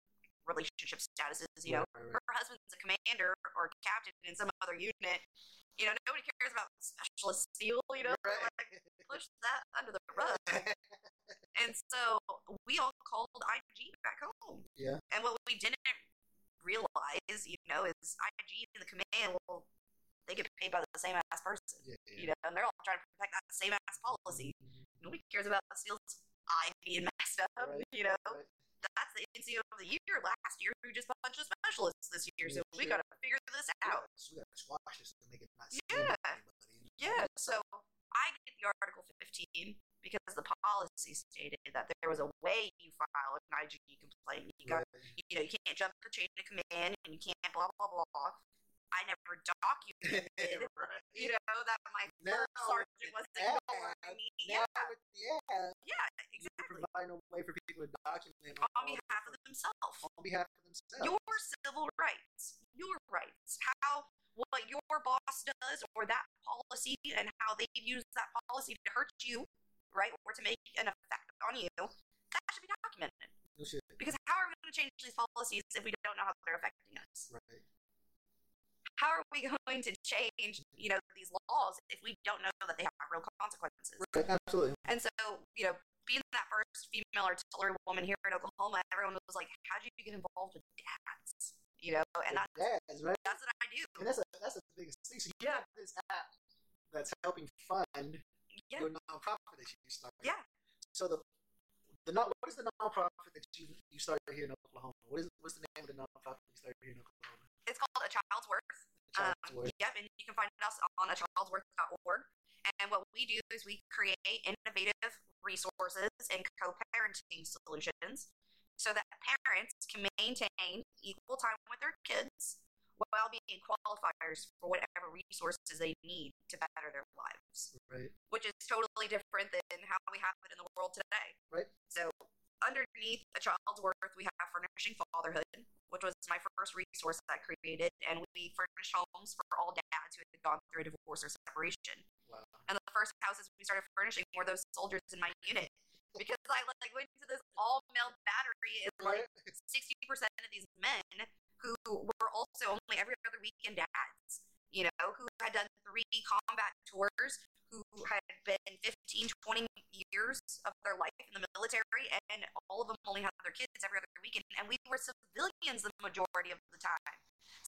relationship statuses. You know, Right, right, her husband's a commander or captain in some other unit. You know, nobody cares about specialist Steele. You know, like [laughs] push that under the rug. And so we all called IG back home. Yeah. And what we didn't realize, you know, is IG and the command, well, they get paid by the same ass person. yeah, You know, and they're all trying to protect that same ass policy. Mm-hmm. Nobody cares about Steele's eye being messed up. Right, You know, right. That's the NCO of the year last year who just punched a specialist this year. So we got to figure this out. gotta- we gotta squash this to make it not Yeah. anybody. Yeah, so I get the Article 15 because the policy stated that there was a way you file an IG complaint. You got, Right. you know, you can't jump the chain of command and you can't blah blah blah. I never documented, [laughs] right. you know, that my Now first sergeant was the ad, ignoring me. Now Yeah, with ad, yeah, exactly. provide no way for people to document On all behalf of themselves. on behalf of themselves. your civil rights, your rights, how what your boss does or that policy and how they use that policy to hurt you, right, or to make an effect on you, that should be documented. Because how are we going to change these policies if we don't know how they're affecting us? Right. How are we going to change, you know, these laws if we don't know that they have real consequences? Right. Absolutely. And so, you know, being that first female artillery woman here in Oklahoma, everyone was like, "How'd you get involved with dads?" You know, and that's Dads, right? that's what I do. And that's a, that's the biggest thing. So you Yeah. have this app that's helping fund Yeah. your nonprofit that you started. Yeah. So the the what is the nonprofit that you you started here in Oklahoma? What is what's the name of the nonprofit you started here in Oklahoma? It's called A Child's Worth. Child's um, Worth. Yep, and you can find us on achildsworth.org. And what we do is we create innovative resources and co-parenting solutions so that parents can maintain equal time with their kids while being qualifiers for whatever resources they need to better their lives, Right. which is totally different than how we have it in the world today. Right. So, underneath a child's worth, we have furnishing fatherhood, which was my first resource that I created, and we furnished homes for all dads who had gone through a divorce or separation. Wow. And the first houses we started furnishing were those soldiers in my unit because I like went to this all male battery and like sixty percent of these men who were also only every other weekend dads, you know, who had done three combat tours, who had been 15, 20 years of their life in the military, and all of them only had their kids every other weekend, and we were civilians the majority of the time.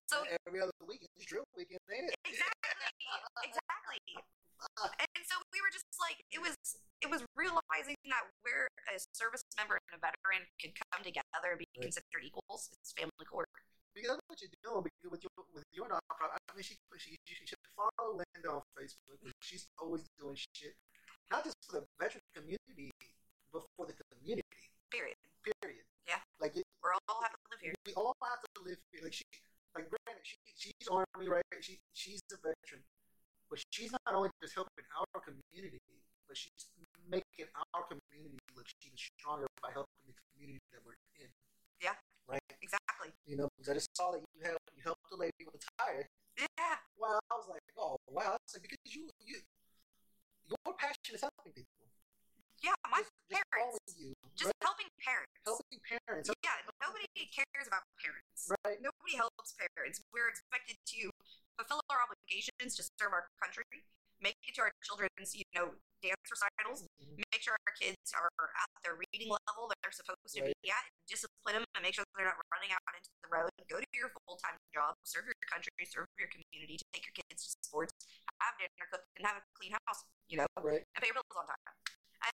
So every other weekend is drill weekend, ain't it? exactly, [laughs] exactly. And so we were just like, it was, it was realizing that where a service member and a veteran could come together and be Right. considered equals, it's family court. Because that's what you're doing because with your with your nonprofit. I mean, she she, she should follow Lynda on Facebook. She's always doing shit, not just for the veteran community, but for the community. Period. Period. Yeah. Like it, We're all have to live here. we all have to live here. Like she, like granted, she she's army, right? She she's a veteran, but she's not only just helping our community, but she's making our community look even stronger by helping the community that we're in. Yeah. Right. Exactly. You know, because I just saw that you helped you helped the lady with the tire. Yeah. Wow, I was like, oh wow, I said because you you your passion is helping people. Yeah. My just, just parents. following you, Just right? helping parents. helping parents, Yeah. Nobody cares about parents. right? Nobody helps parents. We're expected to fulfill our obligations to serve our country, make it to our children's, you know, dance recitals, Mhm. make sure our kids are at their reading level that they're supposed to Right. be at, discipline them, and make sure they're not running out into the road. Go to your full time job, serve your country, serve your community, to take your kids to sports, have dinner cooked, and have a clean house, you know, Right. and pay your bills on time.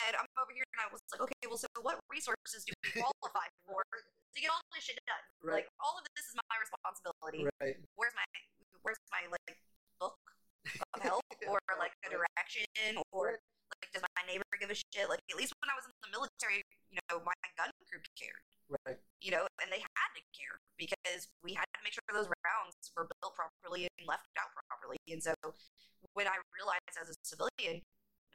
And I'm over here and I was like, okay, well, so what resources do we [laughs] qualify for to get all this shit done? Right. Like, all of this is my responsibility. Right. Where's my, where's my like book of help or like a direction or like does my neighbor give a shit? Like at least when I was in the military, you know, my gun crew cared. Right. You know, and they had to care because we had to make sure those rounds were built properly and left out properly. And so when I realized as a civilian,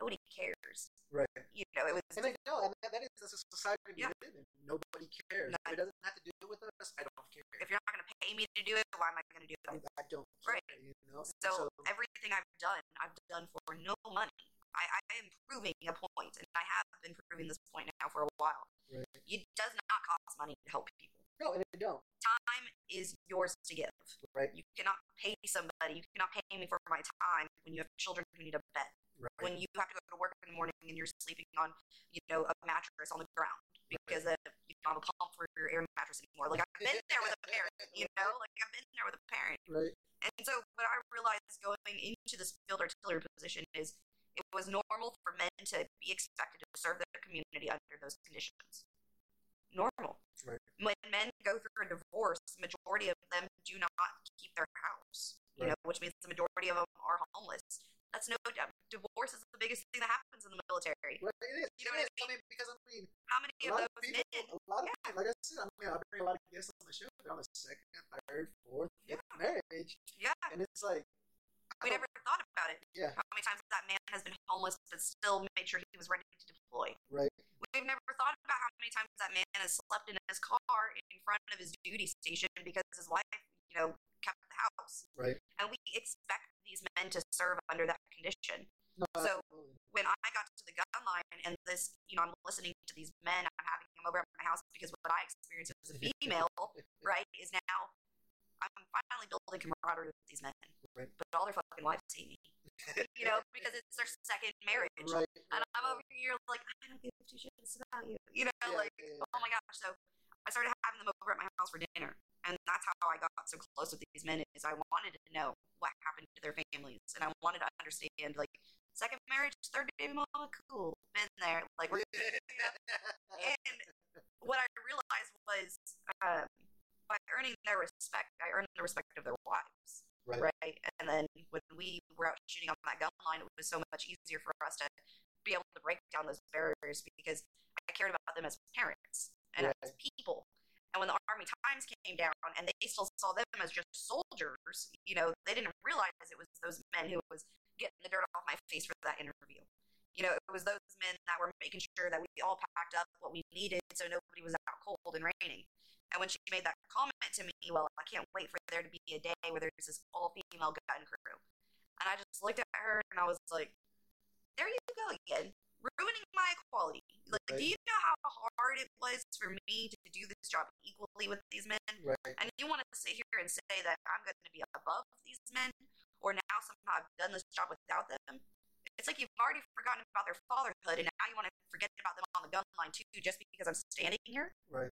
nobody cares. Right. You know, it was And know, and that, that is that's a society we Yeah. live in. Nobody cares. No. If it doesn't have to do with us, I don't care. if you're not going to pay me to do it, why am I going to do I, it? I don't Right. you know. And So everything I've done, I've done for no money. I, I am proving a point, and I have been proving this point now for a while. Right. It does not cost money to help people. No, and they don't. Time is yours to give. Right. You cannot pay somebody. You cannot pay me for my time when you have children who need a bed. Right. When you have to go to work in the morning and you're sleeping on, you know, a mattress on the ground because uh, you don't have a pump for your air mattress anymore. Like I've been there with a parent, you [laughs] know, like I've been there with a parent. right. And so what I realized going into this field artillery position is it was normal for men to be expected to serve their community under those conditions. Normal. Right. When men go through a divorce, the majority of them do not keep their house. You Right. know, which means the majority of them are homeless. That's no doubt. Divorce is the biggest thing that happens in the military. Right. It is. You know it what is. I mean, because I mean, How many of those of people, men? a lot of people, like I said, I mean, I bring a lot of guests on the show. They're on the second, third, fourth, fifth marriage, Yeah, and it's like, we never thought about it. Yeah. How many times that man has been homeless but still made sure he was ready to deploy? Right. We've never thought about how many times that man has slept in his car in front of his duty station because his wife, you know, kept the house. Right. And we expect these men to serve under that condition. No, So- absolutely. When I got to the gun line and this, you know, I'm listening to these men, I'm having them over at my house because what I experienced as a [laughs] female, [laughs] right, is now I'm finally building camaraderie with these men. Right. But all their fucking wives hate me. You know, [laughs] because it's their second marriage. Right. And I'm over here like, I don't give two shits about you. You know, Yeah, like, yeah, oh my gosh. So I started having them over at my house for dinner. And that's how I got so close with these men is I wanted to know what happened to their families. And I wanted to understand, like, second marriage, third baby mama, cool. Been there. Like, we're [laughs] and what I realized was um, by earning their respect, I earned the respect of their wives. Right. Right. And then when we were out shooting on that gun line, it was so much easier for us to be able to break down those barriers because I cared about them as parents and Right. as people. And when the Army Times came down and they still saw them as just soldiers, you know, they didn't realize it was those men who was getting the dirt off my face for that interview. You know, it was those men that were making sure that we all packed up what we needed so nobody was out cold and raining. And when she made that comment to me, well, I can't wait for there to be a day where there's this all female gun crew. And I just looked at her and I was like, there you go again, ruining my equality. Like, Right. do you know how hard it was for me to do this job equally with these men? Right. And you want to sit here and say that I'm going to be above these men, or now somehow I've done this job without them? It's like you've already forgotten about their fatherhood, and now you want to forget about them on the gun line too, just because I'm standing here. Right.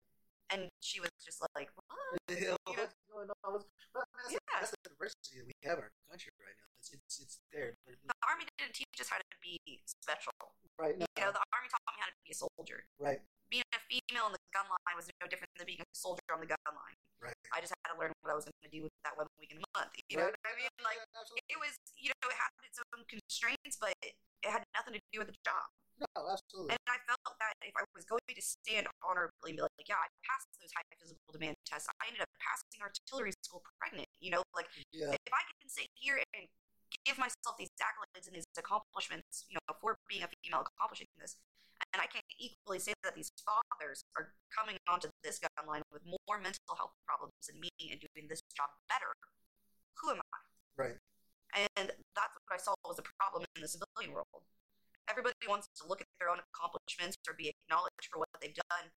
And she was just like, "What?" The hell, what's going on? But, that's, Yeah. that's the diversity that we have in our country right now. It's it's, it's there. The army didn't teach us how to be special. Right now. You know, the army taught me how to be a soldier. right. Being a female in the gun line was no different than being a soldier on the gun line. Right. I just had to learn what I was going to do with that one week in a month. You know what I mean? Like, Yeah, it was, you know, it had its own constraints, but it had nothing to do with the job. No, absolutely. And I felt that if I was going to stand honorably and be like, yeah, I passed those high physical demand tests, I ended up passing artillery school pregnant. You know, like yeah. if I can sit here and give myself these accolades and these accomplishments, you know, for being a female accomplishing this, and I can't equally say that these fathers are coming onto this gun line with more mental health problems than me and doing this job better, who am I? Right. And that's what I saw was a problem in the civilian world. Everybody wants to look at their own accomplishments or be acknowledged for what they've done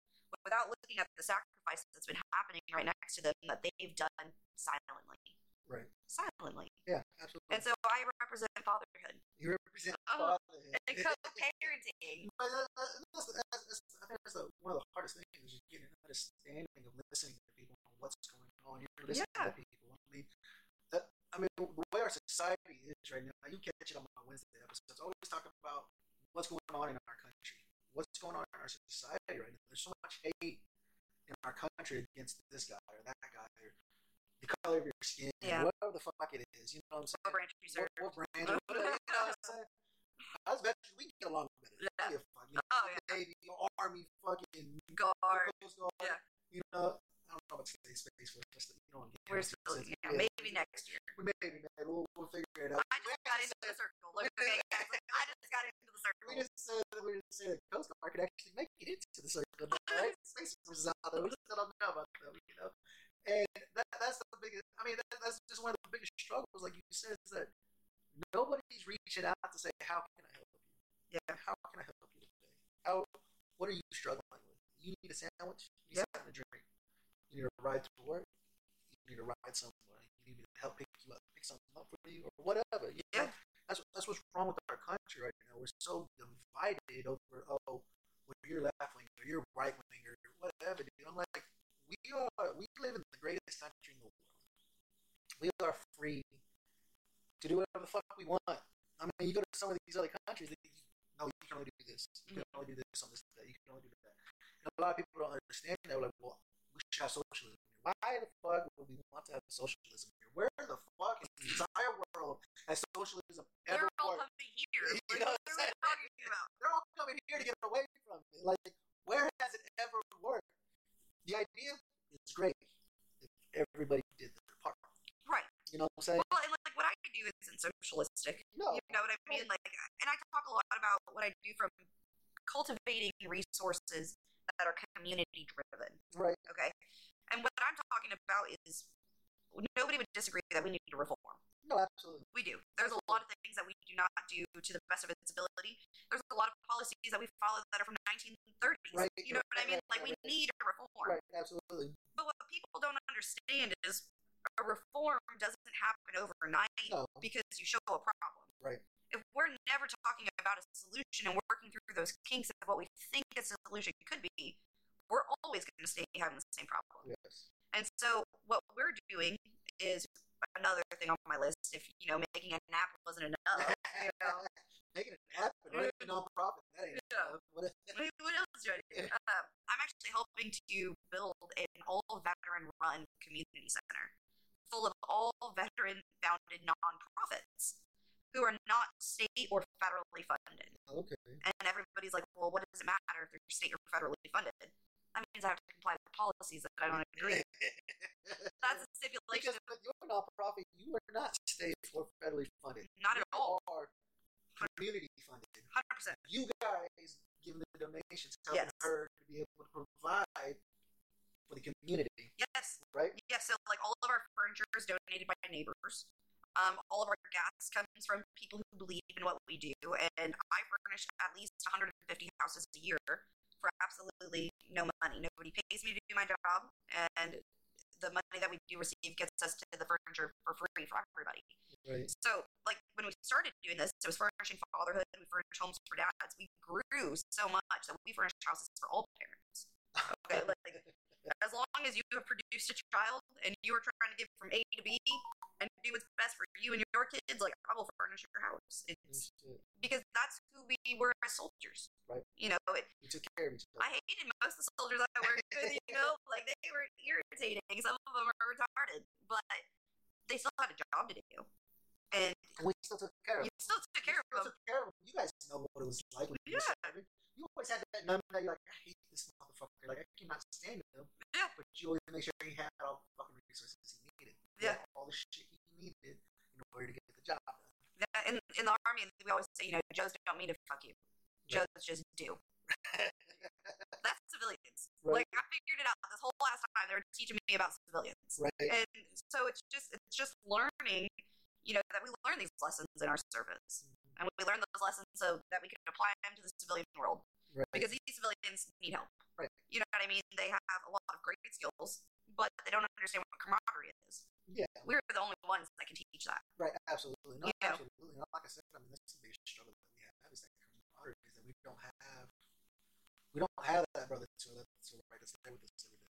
without looking at the sacrifice that's been happening right next to them that they've done silently. Right. Silently. Yeah, absolutely. And so I represent fatherhood you represent Oh, fatherhood. [laughs] and co-parenting. But that, that, that's, that's, that's, I think that's the, one of the hardest things is just getting an understanding of listening to people and what's going on. You're listening Yeah. to people. I mean, I mean, the way our society is right now, you catch it on my Wednesday episodes. Always talking about what's going on in our country, what's going on in our society right now. There's so much hate in our country against this guy or that guy or the color of your skin, Yeah. whatever the fuck it is. You know what I'm saying? What branch you serve. what, what brand, absolutely. We do. There's a lot of things that we do not do to the best of its ability. There's a lot of policies that we follow that are from the 1930s. Right, You know what I mean? right, Like we right, right. need a reform. Right. Absolutely. But what people don't understand is a reform doesn't happen overnight No. because you show a problem. Right. If we're never talking about a solution and working through those kinks of what we think a solution could be, we're always going to stay having the same problem. Yes. And so what we're doing is another thing on my list. If you know, making an app wasn't enough, you know, [laughs] Making it happen, right? A non-profit. That ain't Yeah. What- what else do I do? [laughs] Uh, I'm actually helping to build an all veteran run community center full of all veteran founded nonprofits who are not state or federally funded. Okay. And everybody's like, well, what does it matter if they're state or federally funded? That means I have to comply with policies that I don't agree. [laughs] That's a stipulation. because with your nonprofit, you are not state or federally funded. Not at You all. are community funded. Hundred percent. You guys giving the donations, Yes. helping her to be able to provide for the community, Yes. right? Yes. so like all of our furniture is donated by neighbors. Um, all of our gas comes from people who believe in what we do, and I furnish at least 150 houses a year for absolutely no money. Nobody pays me to do my job, and the money that we do receive gets us to the furniture for free for everybody. Right. So, like when we started doing this, it was furnishing fatherhood. And we furnished homes for dads. We grew so much that we furnished houses for all parents. Okay, like as long as you have produced a child and you are trying to get from A to B and do what's best for you and your kids, like I will furnish your house. It's because that's who we were as soldiers. Right. You know, it, We took care of each other. I hated most of the soldiers I worked with. You know, [laughs] like they were irritating. Some of them were retarded, but they still had a job to do, and we still took care of you them. still took care We of took care of. You guys know what it was like when you Yeah. You always had that number that you're like, I hate. Like, I cannot stand him. Yeah. But you always make sure he had all the fucking resources he needed. Yeah. All the shit he needed in order to get the job done. Yeah, in in the army, we always say, you know, Joes don't mean to fuck you. Joes just do. [laughs] That's civilians. Right. Like I figured it out this whole last time. They were teaching me about civilians, Right. and so it's just it's just learning, you know, that we learn these lessons in our service, mm-hmm. and we learn those lessons so that we can apply them to the civilian world Right. because these civilians need help. Right. You know what I mean? They have a lot of great skills, but they don't understand what camaraderie is. yeah. We're the only ones that can teach that. Right. Absolutely. No, know. absolutely. No, like I said, I mean, that's the biggest struggle that we have is that camaraderie is that we don't have. We don't have that brother to to right with us every day.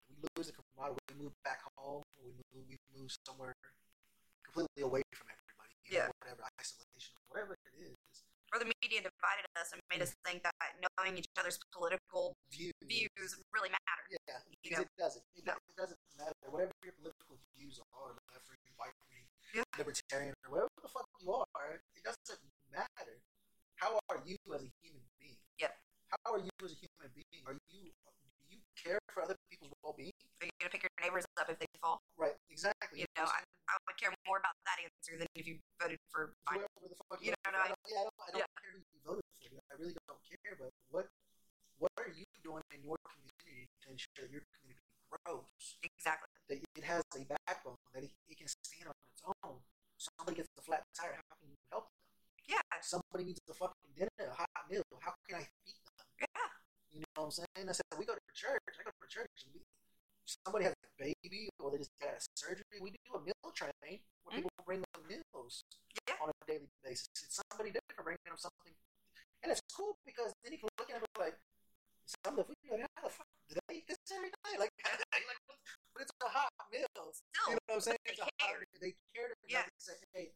We lose the camaraderie. We move back home. We move. We move somewhere completely away from everybody. you Yeah. know, Whatever isolation, whatever it is. Or the media divided us and made us mm. think that knowing each other's political Views. views really matter. Yeah. You know? it doesn't. It, No. it doesn't matter. Whatever your political views are, left wing, right wing, Yeah. libertarian, or whatever the fuck you are, it doesn't matter. How are you as a human being? Yeah. How are you as a human being? Are you do you care for other people's well being? Are you gonna pick your neighbors up if they fall? Right. Exactly. You know, I, I would care more about that answer than if you voted for Biden. Whoever the fuck You you know, no, I- yeah, I don't, I don't yeah. care who you voted for. I really don't care. But what what are you doing in your community to ensure your community grows? Exactly. that it has a backbone, that it, it can stand on its own. Somebody gets a flat tire, how can you help them? Yeah. Somebody needs a fucking dinner, a hot meal, how can I feed them? Yeah. You know what I'm saying? I said, we go to church, I go to church, and we, somebody has a baby or they just got a surgery, we do a meal train where Mhm. people bring them meals Yeah. on a daily basis. It's somebody different bringing them something. And it's cool because then you can look at it like, some of the food, like, how the fuck do they eat this every day? Like, [laughs] like but it's a hot meal. Still, You know what I'm saying? they It's a care. hot, they care. enough Yeah. to say, hey,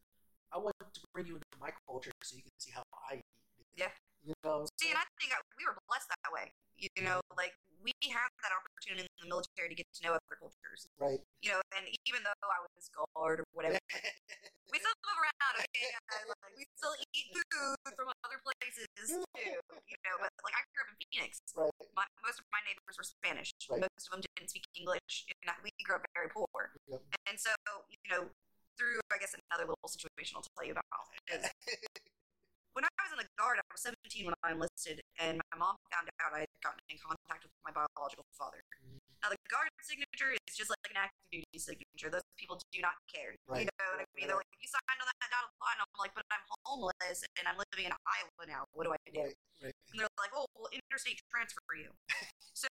I want to bring you into my culture so you can see how I eat. Yeah. You know See, saying? and I think I, we were blessed that way. You know, like we had that opportunity in the military to get to know other cultures. Right. You know, and even though I was a guard or whatever, [laughs] we still move around. Okay, [laughs] like we still eat food from other places too. You know, but like I grew up in Phoenix. right. My, most of my neighbors were Spanish. Right. Most of them didn't speak English, and we grew up very poor. Yep. And so, you know, through I guess another little situation I'll tell you about. is [laughs] when I was in the guard, I was 17 when I enlisted, and my mom found out I had gotten in contact with my biological father. Mhm. Now, the guard signature is just like an active duty signature. Those people do not care. Right. You know what I mean? They're like, you signed on that dotted line. I'm like, but I'm homeless and I'm living in Iowa now. What do I do? Right. Right. And they're like, oh, we'll interstate transfer for you. so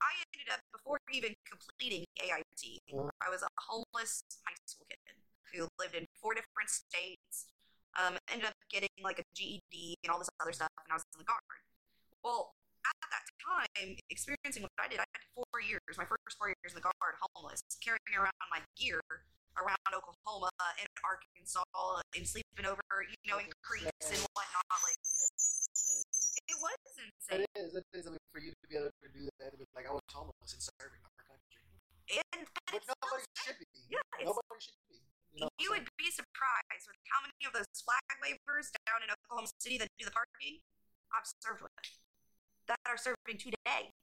I ended up, before even completing AIT, Uh-huh. I was a homeless high school kid who lived in four different states, um, ended up getting like a GED and all this other stuff, and I was in the guard. Well, at that time, experiencing what I did, I did four years, my first four years in the guard, homeless, carrying around my gear around Oklahoma and Arkansas and sleeping over, you know, in creeks and whatnot. Like, it was insane. It is. It is. I mean, for you to be able to do that, to be like, I was homeless and serving our country. And, and nobody should be. Yeah, Nobody should be. You, you would be surprised with how many of those flag wavers down in Oklahoma City that do the parking I've served with that are serving today.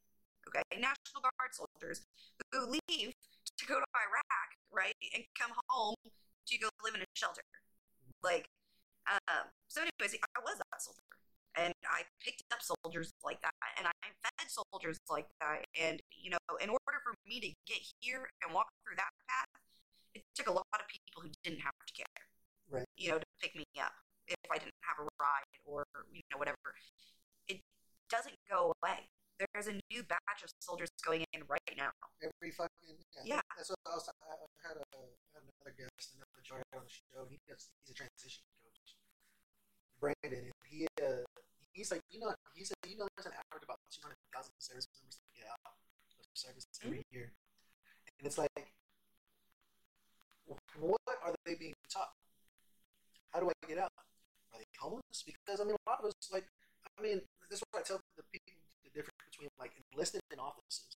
okay, National Guard soldiers who leave to go to Iraq, right, and come home to go live in a shelter. Like, um, so anyways, I was that soldier. And I picked up soldiers like that, and I fed soldiers like that. And, you know, in order for me to get here and walk through that path, took a lot of people who didn't have to care, Right. you know, to pick me up if I didn't have a ride or, you know, whatever. It doesn't go away. There's a new batch of soldiers going in right now. Every fucking yeah. Yeah. That's what I was. I had, a, another guest, another Joe on the show. He does. He's a transition coach, Brandon. And he uh, he's like, you know, he said, you know, there's an average about two hundred thousand service members that get out of service every year, and it's like, what are they being taught? How do I get out? Are they homeless? Because I mean, a lot of us like, I mean, this is what I tell the people the difference between like enlisted and officers.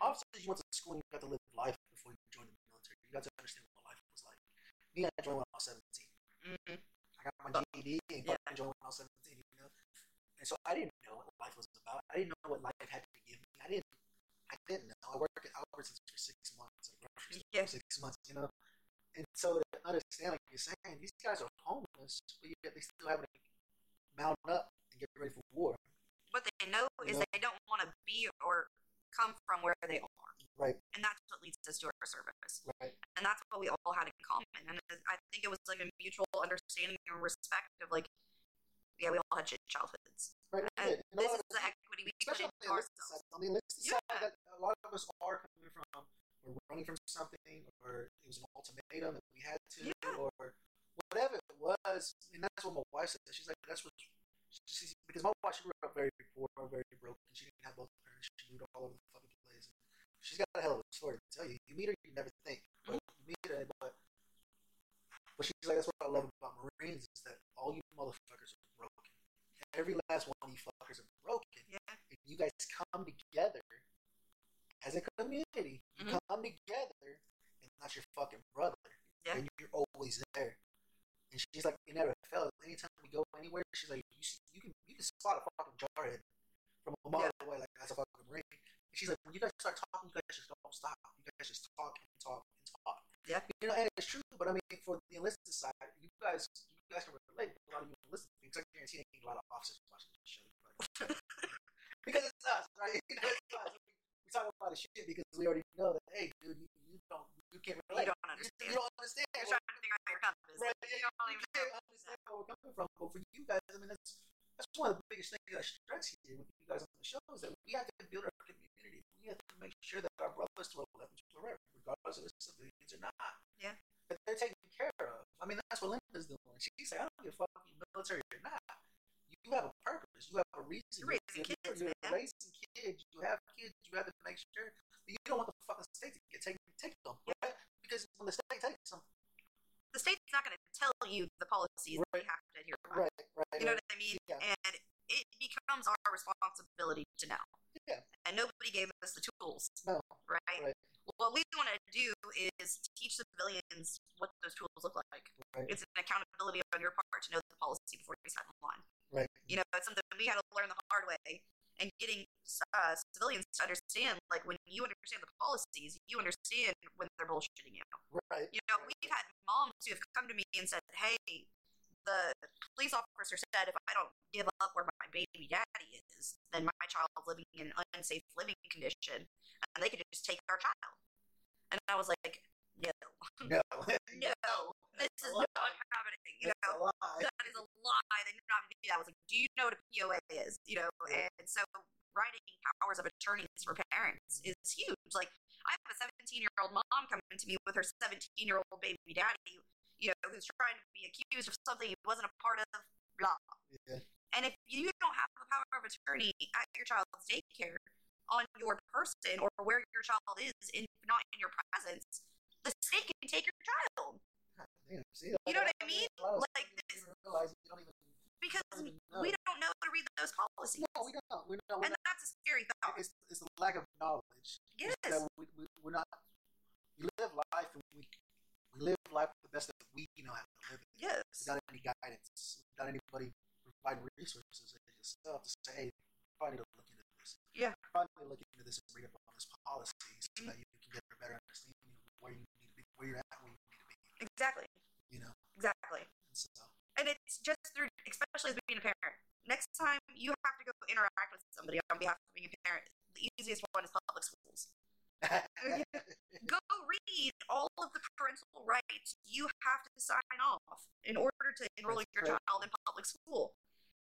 Officers, you went to school and you got to live life before you joined the military. You got to understand what life was like. Me, I joined when I was 17. Mm-hmm. I got my GED and Yeah. joined when I was 17, you know? And so I didn't know what life was about. I didn't know what life had to give me. I didn't I didn't know. I worked at Albertsons for six months at grocery store Yeah. for six months, you know? And so to understand, like you're saying, these guys are homeless, but yet they still having to mount up and get ready for war. What they know is Yeah. they don't want to be or come from where they are. Right, And that's what leads us to our service. right. And that's what we all had in common. And I think it was like a mutual understanding and respect of like, yeah, we all had shit childhoods. Right. And yeah. And this is the equity we put into ourselves. side. On the enlisted right, It's an accountability on your part to know the policy before you step in line. right. You know, it's something we had to learn the hard way. And getting uh, civilians to understand, like when you understand the policies, you understand when they're bullshitting you. Right. You know, we've had moms who have come to me and said, "Hey, the police officer said if I don't give up where my baby daddy is, then my child's living in an unsafe living condition, and they could just take our child." And I was like, "No, No. [laughs] [laughs] no, this is not happening." You That's know, that is a lie. They do not do that. I was like, "Do you know what a POA is?" You know, and so writing powers of attorneys for parents is huge. Like, I have a 17 year old mom coming to me with her 17 year old baby daddy, you know, who's trying to be accused of something he wasn't a part of. Blah. Yeah. And if you don't have the power of attorney at your child's daycare on your person or where your child is, in not in your presence, the state can take your child Damn, see, You know what I mean? a lot of Like this- don't even realize you don't even. because don't we don't know how to read those policies. No, we don't. We don't. And that's a scary thought. It's, it's a lack of knowledge. Yes. We, we, we're not. We live life and we, we live life the best that we know how to live it. Yes. Without any guidance, without anybody providing resources like yourself to say, hey, probably need to look into this. you probably look into this and read up on this policy so mm-hmm. that you can get a better understanding where you need to be, where you're at, where you need to be. Exactly. You know, Exactly. and so And it's just through, especially as being a parent. Next time you have to go interact with somebody on behalf of being a parent, the easiest one is public schools. [laughs] Go read all of the parental rights you have to sign off in order to enroll That's your correct. child in public school.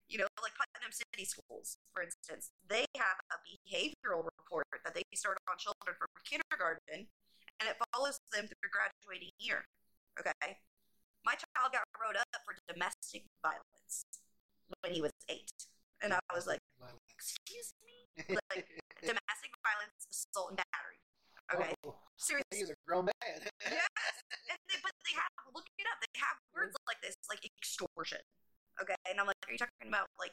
You know, like Putnam City schools, for instance, they have a behavioral report that they start on children from kindergarten, and it follows them through their graduating year. Okay, my child got wrote up for domestic violence when he was eight, and I was like, "Excuse me, like [laughs] domestic violence, assault, and battery." Okay, Oh, seriously. he's a grown man. [laughs] yes, and they, but they have look it up. They have words like this, like extortion. Okay, and I'm like, are you talking about like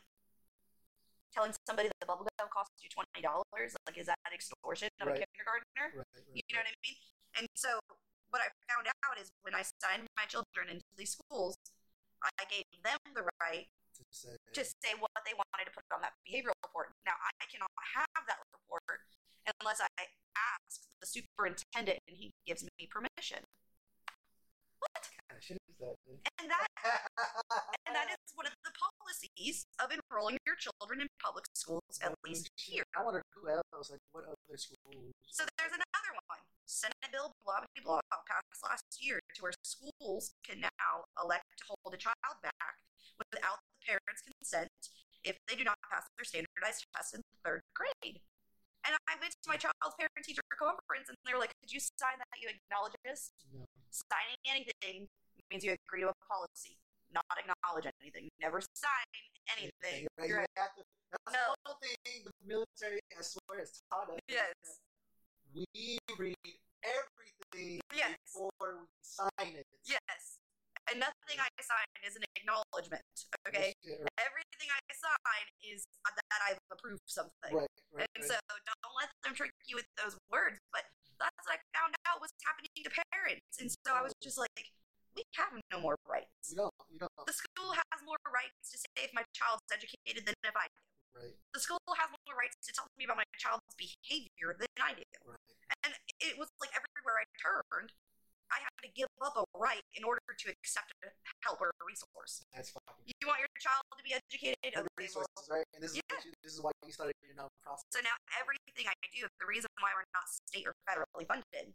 telling somebody that the bubble gum costs you twenty dollars? Like, is that extortion of Right. a kindergartner? Right, right, You know what I mean? And so what I found out is when I signed my children into these schools, I gave them the right To say, to say what they wanted to put on that behavioral report. Now, I cannot have that report unless I ask the superintendent and he gives me permission. What? Of shit is that? And that and that is one of the policies of enrolling your children in public schools, at least here. I wonder who else, like what other schools. So there's another one. Senate Bill blah blah blah passed last year to where schools can now elect to hold a child back without the parent's consent if they do not pass their standardized test in third grade. And I went to my child's parent teacher conference and they were like, Could you sign that you acknowledge this? No. Signing anything means you agree to a policy, not acknowledge anything. Never sign anything. Right, You're- you have to, that's No. the one thing the military, I swear, has taught us. Yes. We read everything Yes. before we sign it. Yes. And nothing I sign is an acknowledgement. Okay? Shit, everything I sign is that I've approved something. Right, right, And right. so don't let them trick you with those words. But that's what I found out was happening to parents. And so I was just like, we have no more rights. you don't, you don't, The school has more rights to say if my child's educated than if I do. right, The school has more rights to tell me about my child's behavior than I do. right. And it was like everywhere I turned, I had to give up a right in order to accept a help or a resource. That's fucking You want your child to be educated? Okay, well, resources, right? And this is Yeah. what you, this is why you started your nonprofit. So now everything I do, the reason why we're not state or federally funded is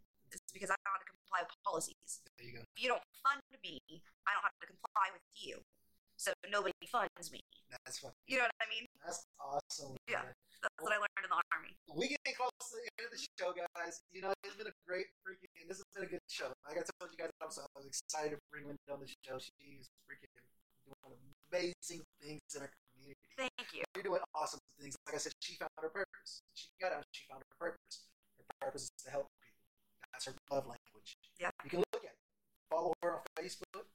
because I don't have to comply with policies. There you go. If you don't fund me, I don't have to comply with you. So nobody funds me. That's fucking, You know what I mean? that's awesome. Yeah. man. That's what I learned in the army. we getting close to the end of the show, guys. You know, it's been a great freaking. And this has been a good show. Like I told you guys, I'm so I was excited to bring Lynda on the show. She's freaking doing amazing things in our community. Thank you. You're doing awesome things. Like I said, she found her purpose. She got out. She found her purpose. Her purpose is to help her love language. Yeah. You can look at it. Follow her on Facebook.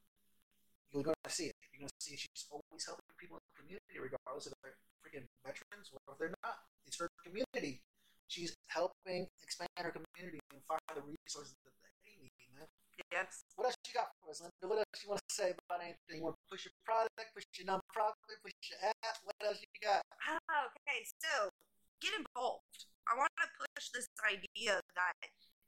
You're going to see it. You're going to see she's always helping people in the community, regardless if they're freaking veterans or if they're not. It's her community. She's helping expand her community and find the resources that they need, man. Yes. What else you got for us, Lynda? What else you want to say about anything? You want to push your product, push your nonprofit, push your app? What else you got? Ah, okay, so get involved. I want to push this idea that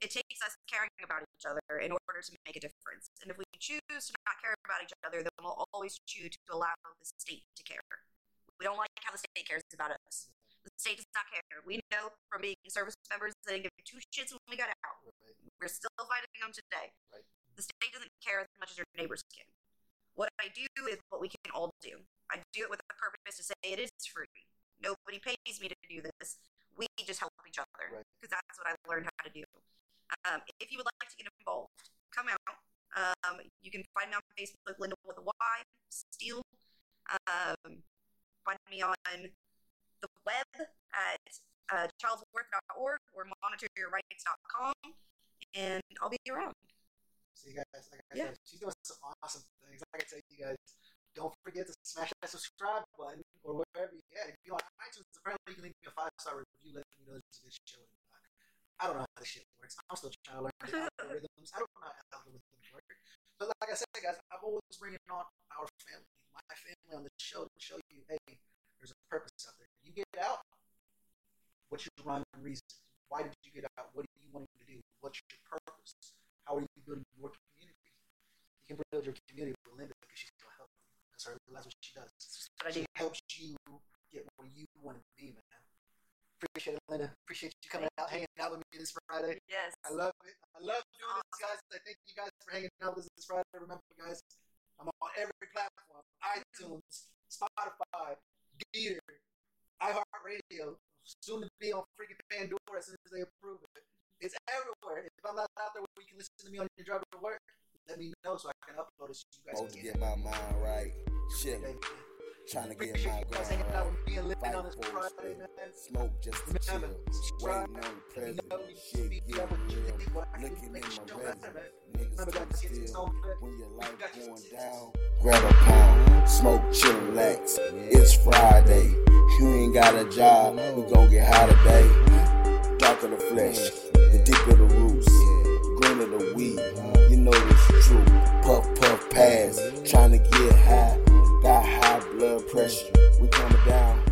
it takes us caring about each other in order to make a difference. And if we choose to not care about each other, then we'll always choose to allow the state to care. We don't like how the state cares about us. The state does not care. We know from being service members that they didn't give two shits when we got out. Right. We're still fighting them today. Right. The state doesn't care as much as your neighbors can. What I do is what we can all do. I do it with a purpose to say it is free. Nobody pays me to do this. We just help each other Right. because that's what I learned how to do. Um, if you would like to get involved, come out. Um, you can find me on Facebook, Lynda with a Y, Steele. Um, find me on the web at uh, childsworth.org or monitoryourrights.com, and I'll be around. See, you guys, like I Yeah. said, she's doing some awesome things. Like I tell you guys, don't forget to smash that subscribe button or wherever you at. If you're on iTunes, apparently you can leave me a five star review, let me know this is a good show. I don't know how this shit works. I'm still trying to learn the [laughs] algorithms. I don't know how algorithms work. But like I said, guys, I'm always bringing on our family, my family on the show to show you, hey, there's a purpose out there. You get out, What's your rhyme and reason? Why did you get out? What do you want to do? What's your purpose? How are you building your community? You can build your community with Lynda because she's gonna help you. That's her. That's what she does. She helps you get where you want to be, man. Appreciate it, Lynda. Appreciate you coming out, hanging out with me this Friday. Yes. I love it. I love doing this, guys. I thank you guys for hanging out with us this Friday. Remember, guys, I'm on every platform: iTunes, Spotify, Deezer, iHeartRadio. Soon to be on freaking Pandora as soon as they approve it. It's everywhere. If I'm not out there where you can listen to me on your drive to work, let me know so I can upload it so you guys Supposed to can. get my mind right. Shit, trying to get my grind Fight for man. Smoke just to chill. Waiting on the president. Shit getting real. Looking in my resume. Niggas guys, still. When your life going down, grab a pound. Smoke, chill, relax. It's Friday. You ain't got a job. We gon' get high today. Dark of the flesh. The deeper the roots. Green of the weed. You know it's true. Puff, puff, pass. Trying to get high. Got high blood pressure, we coming down.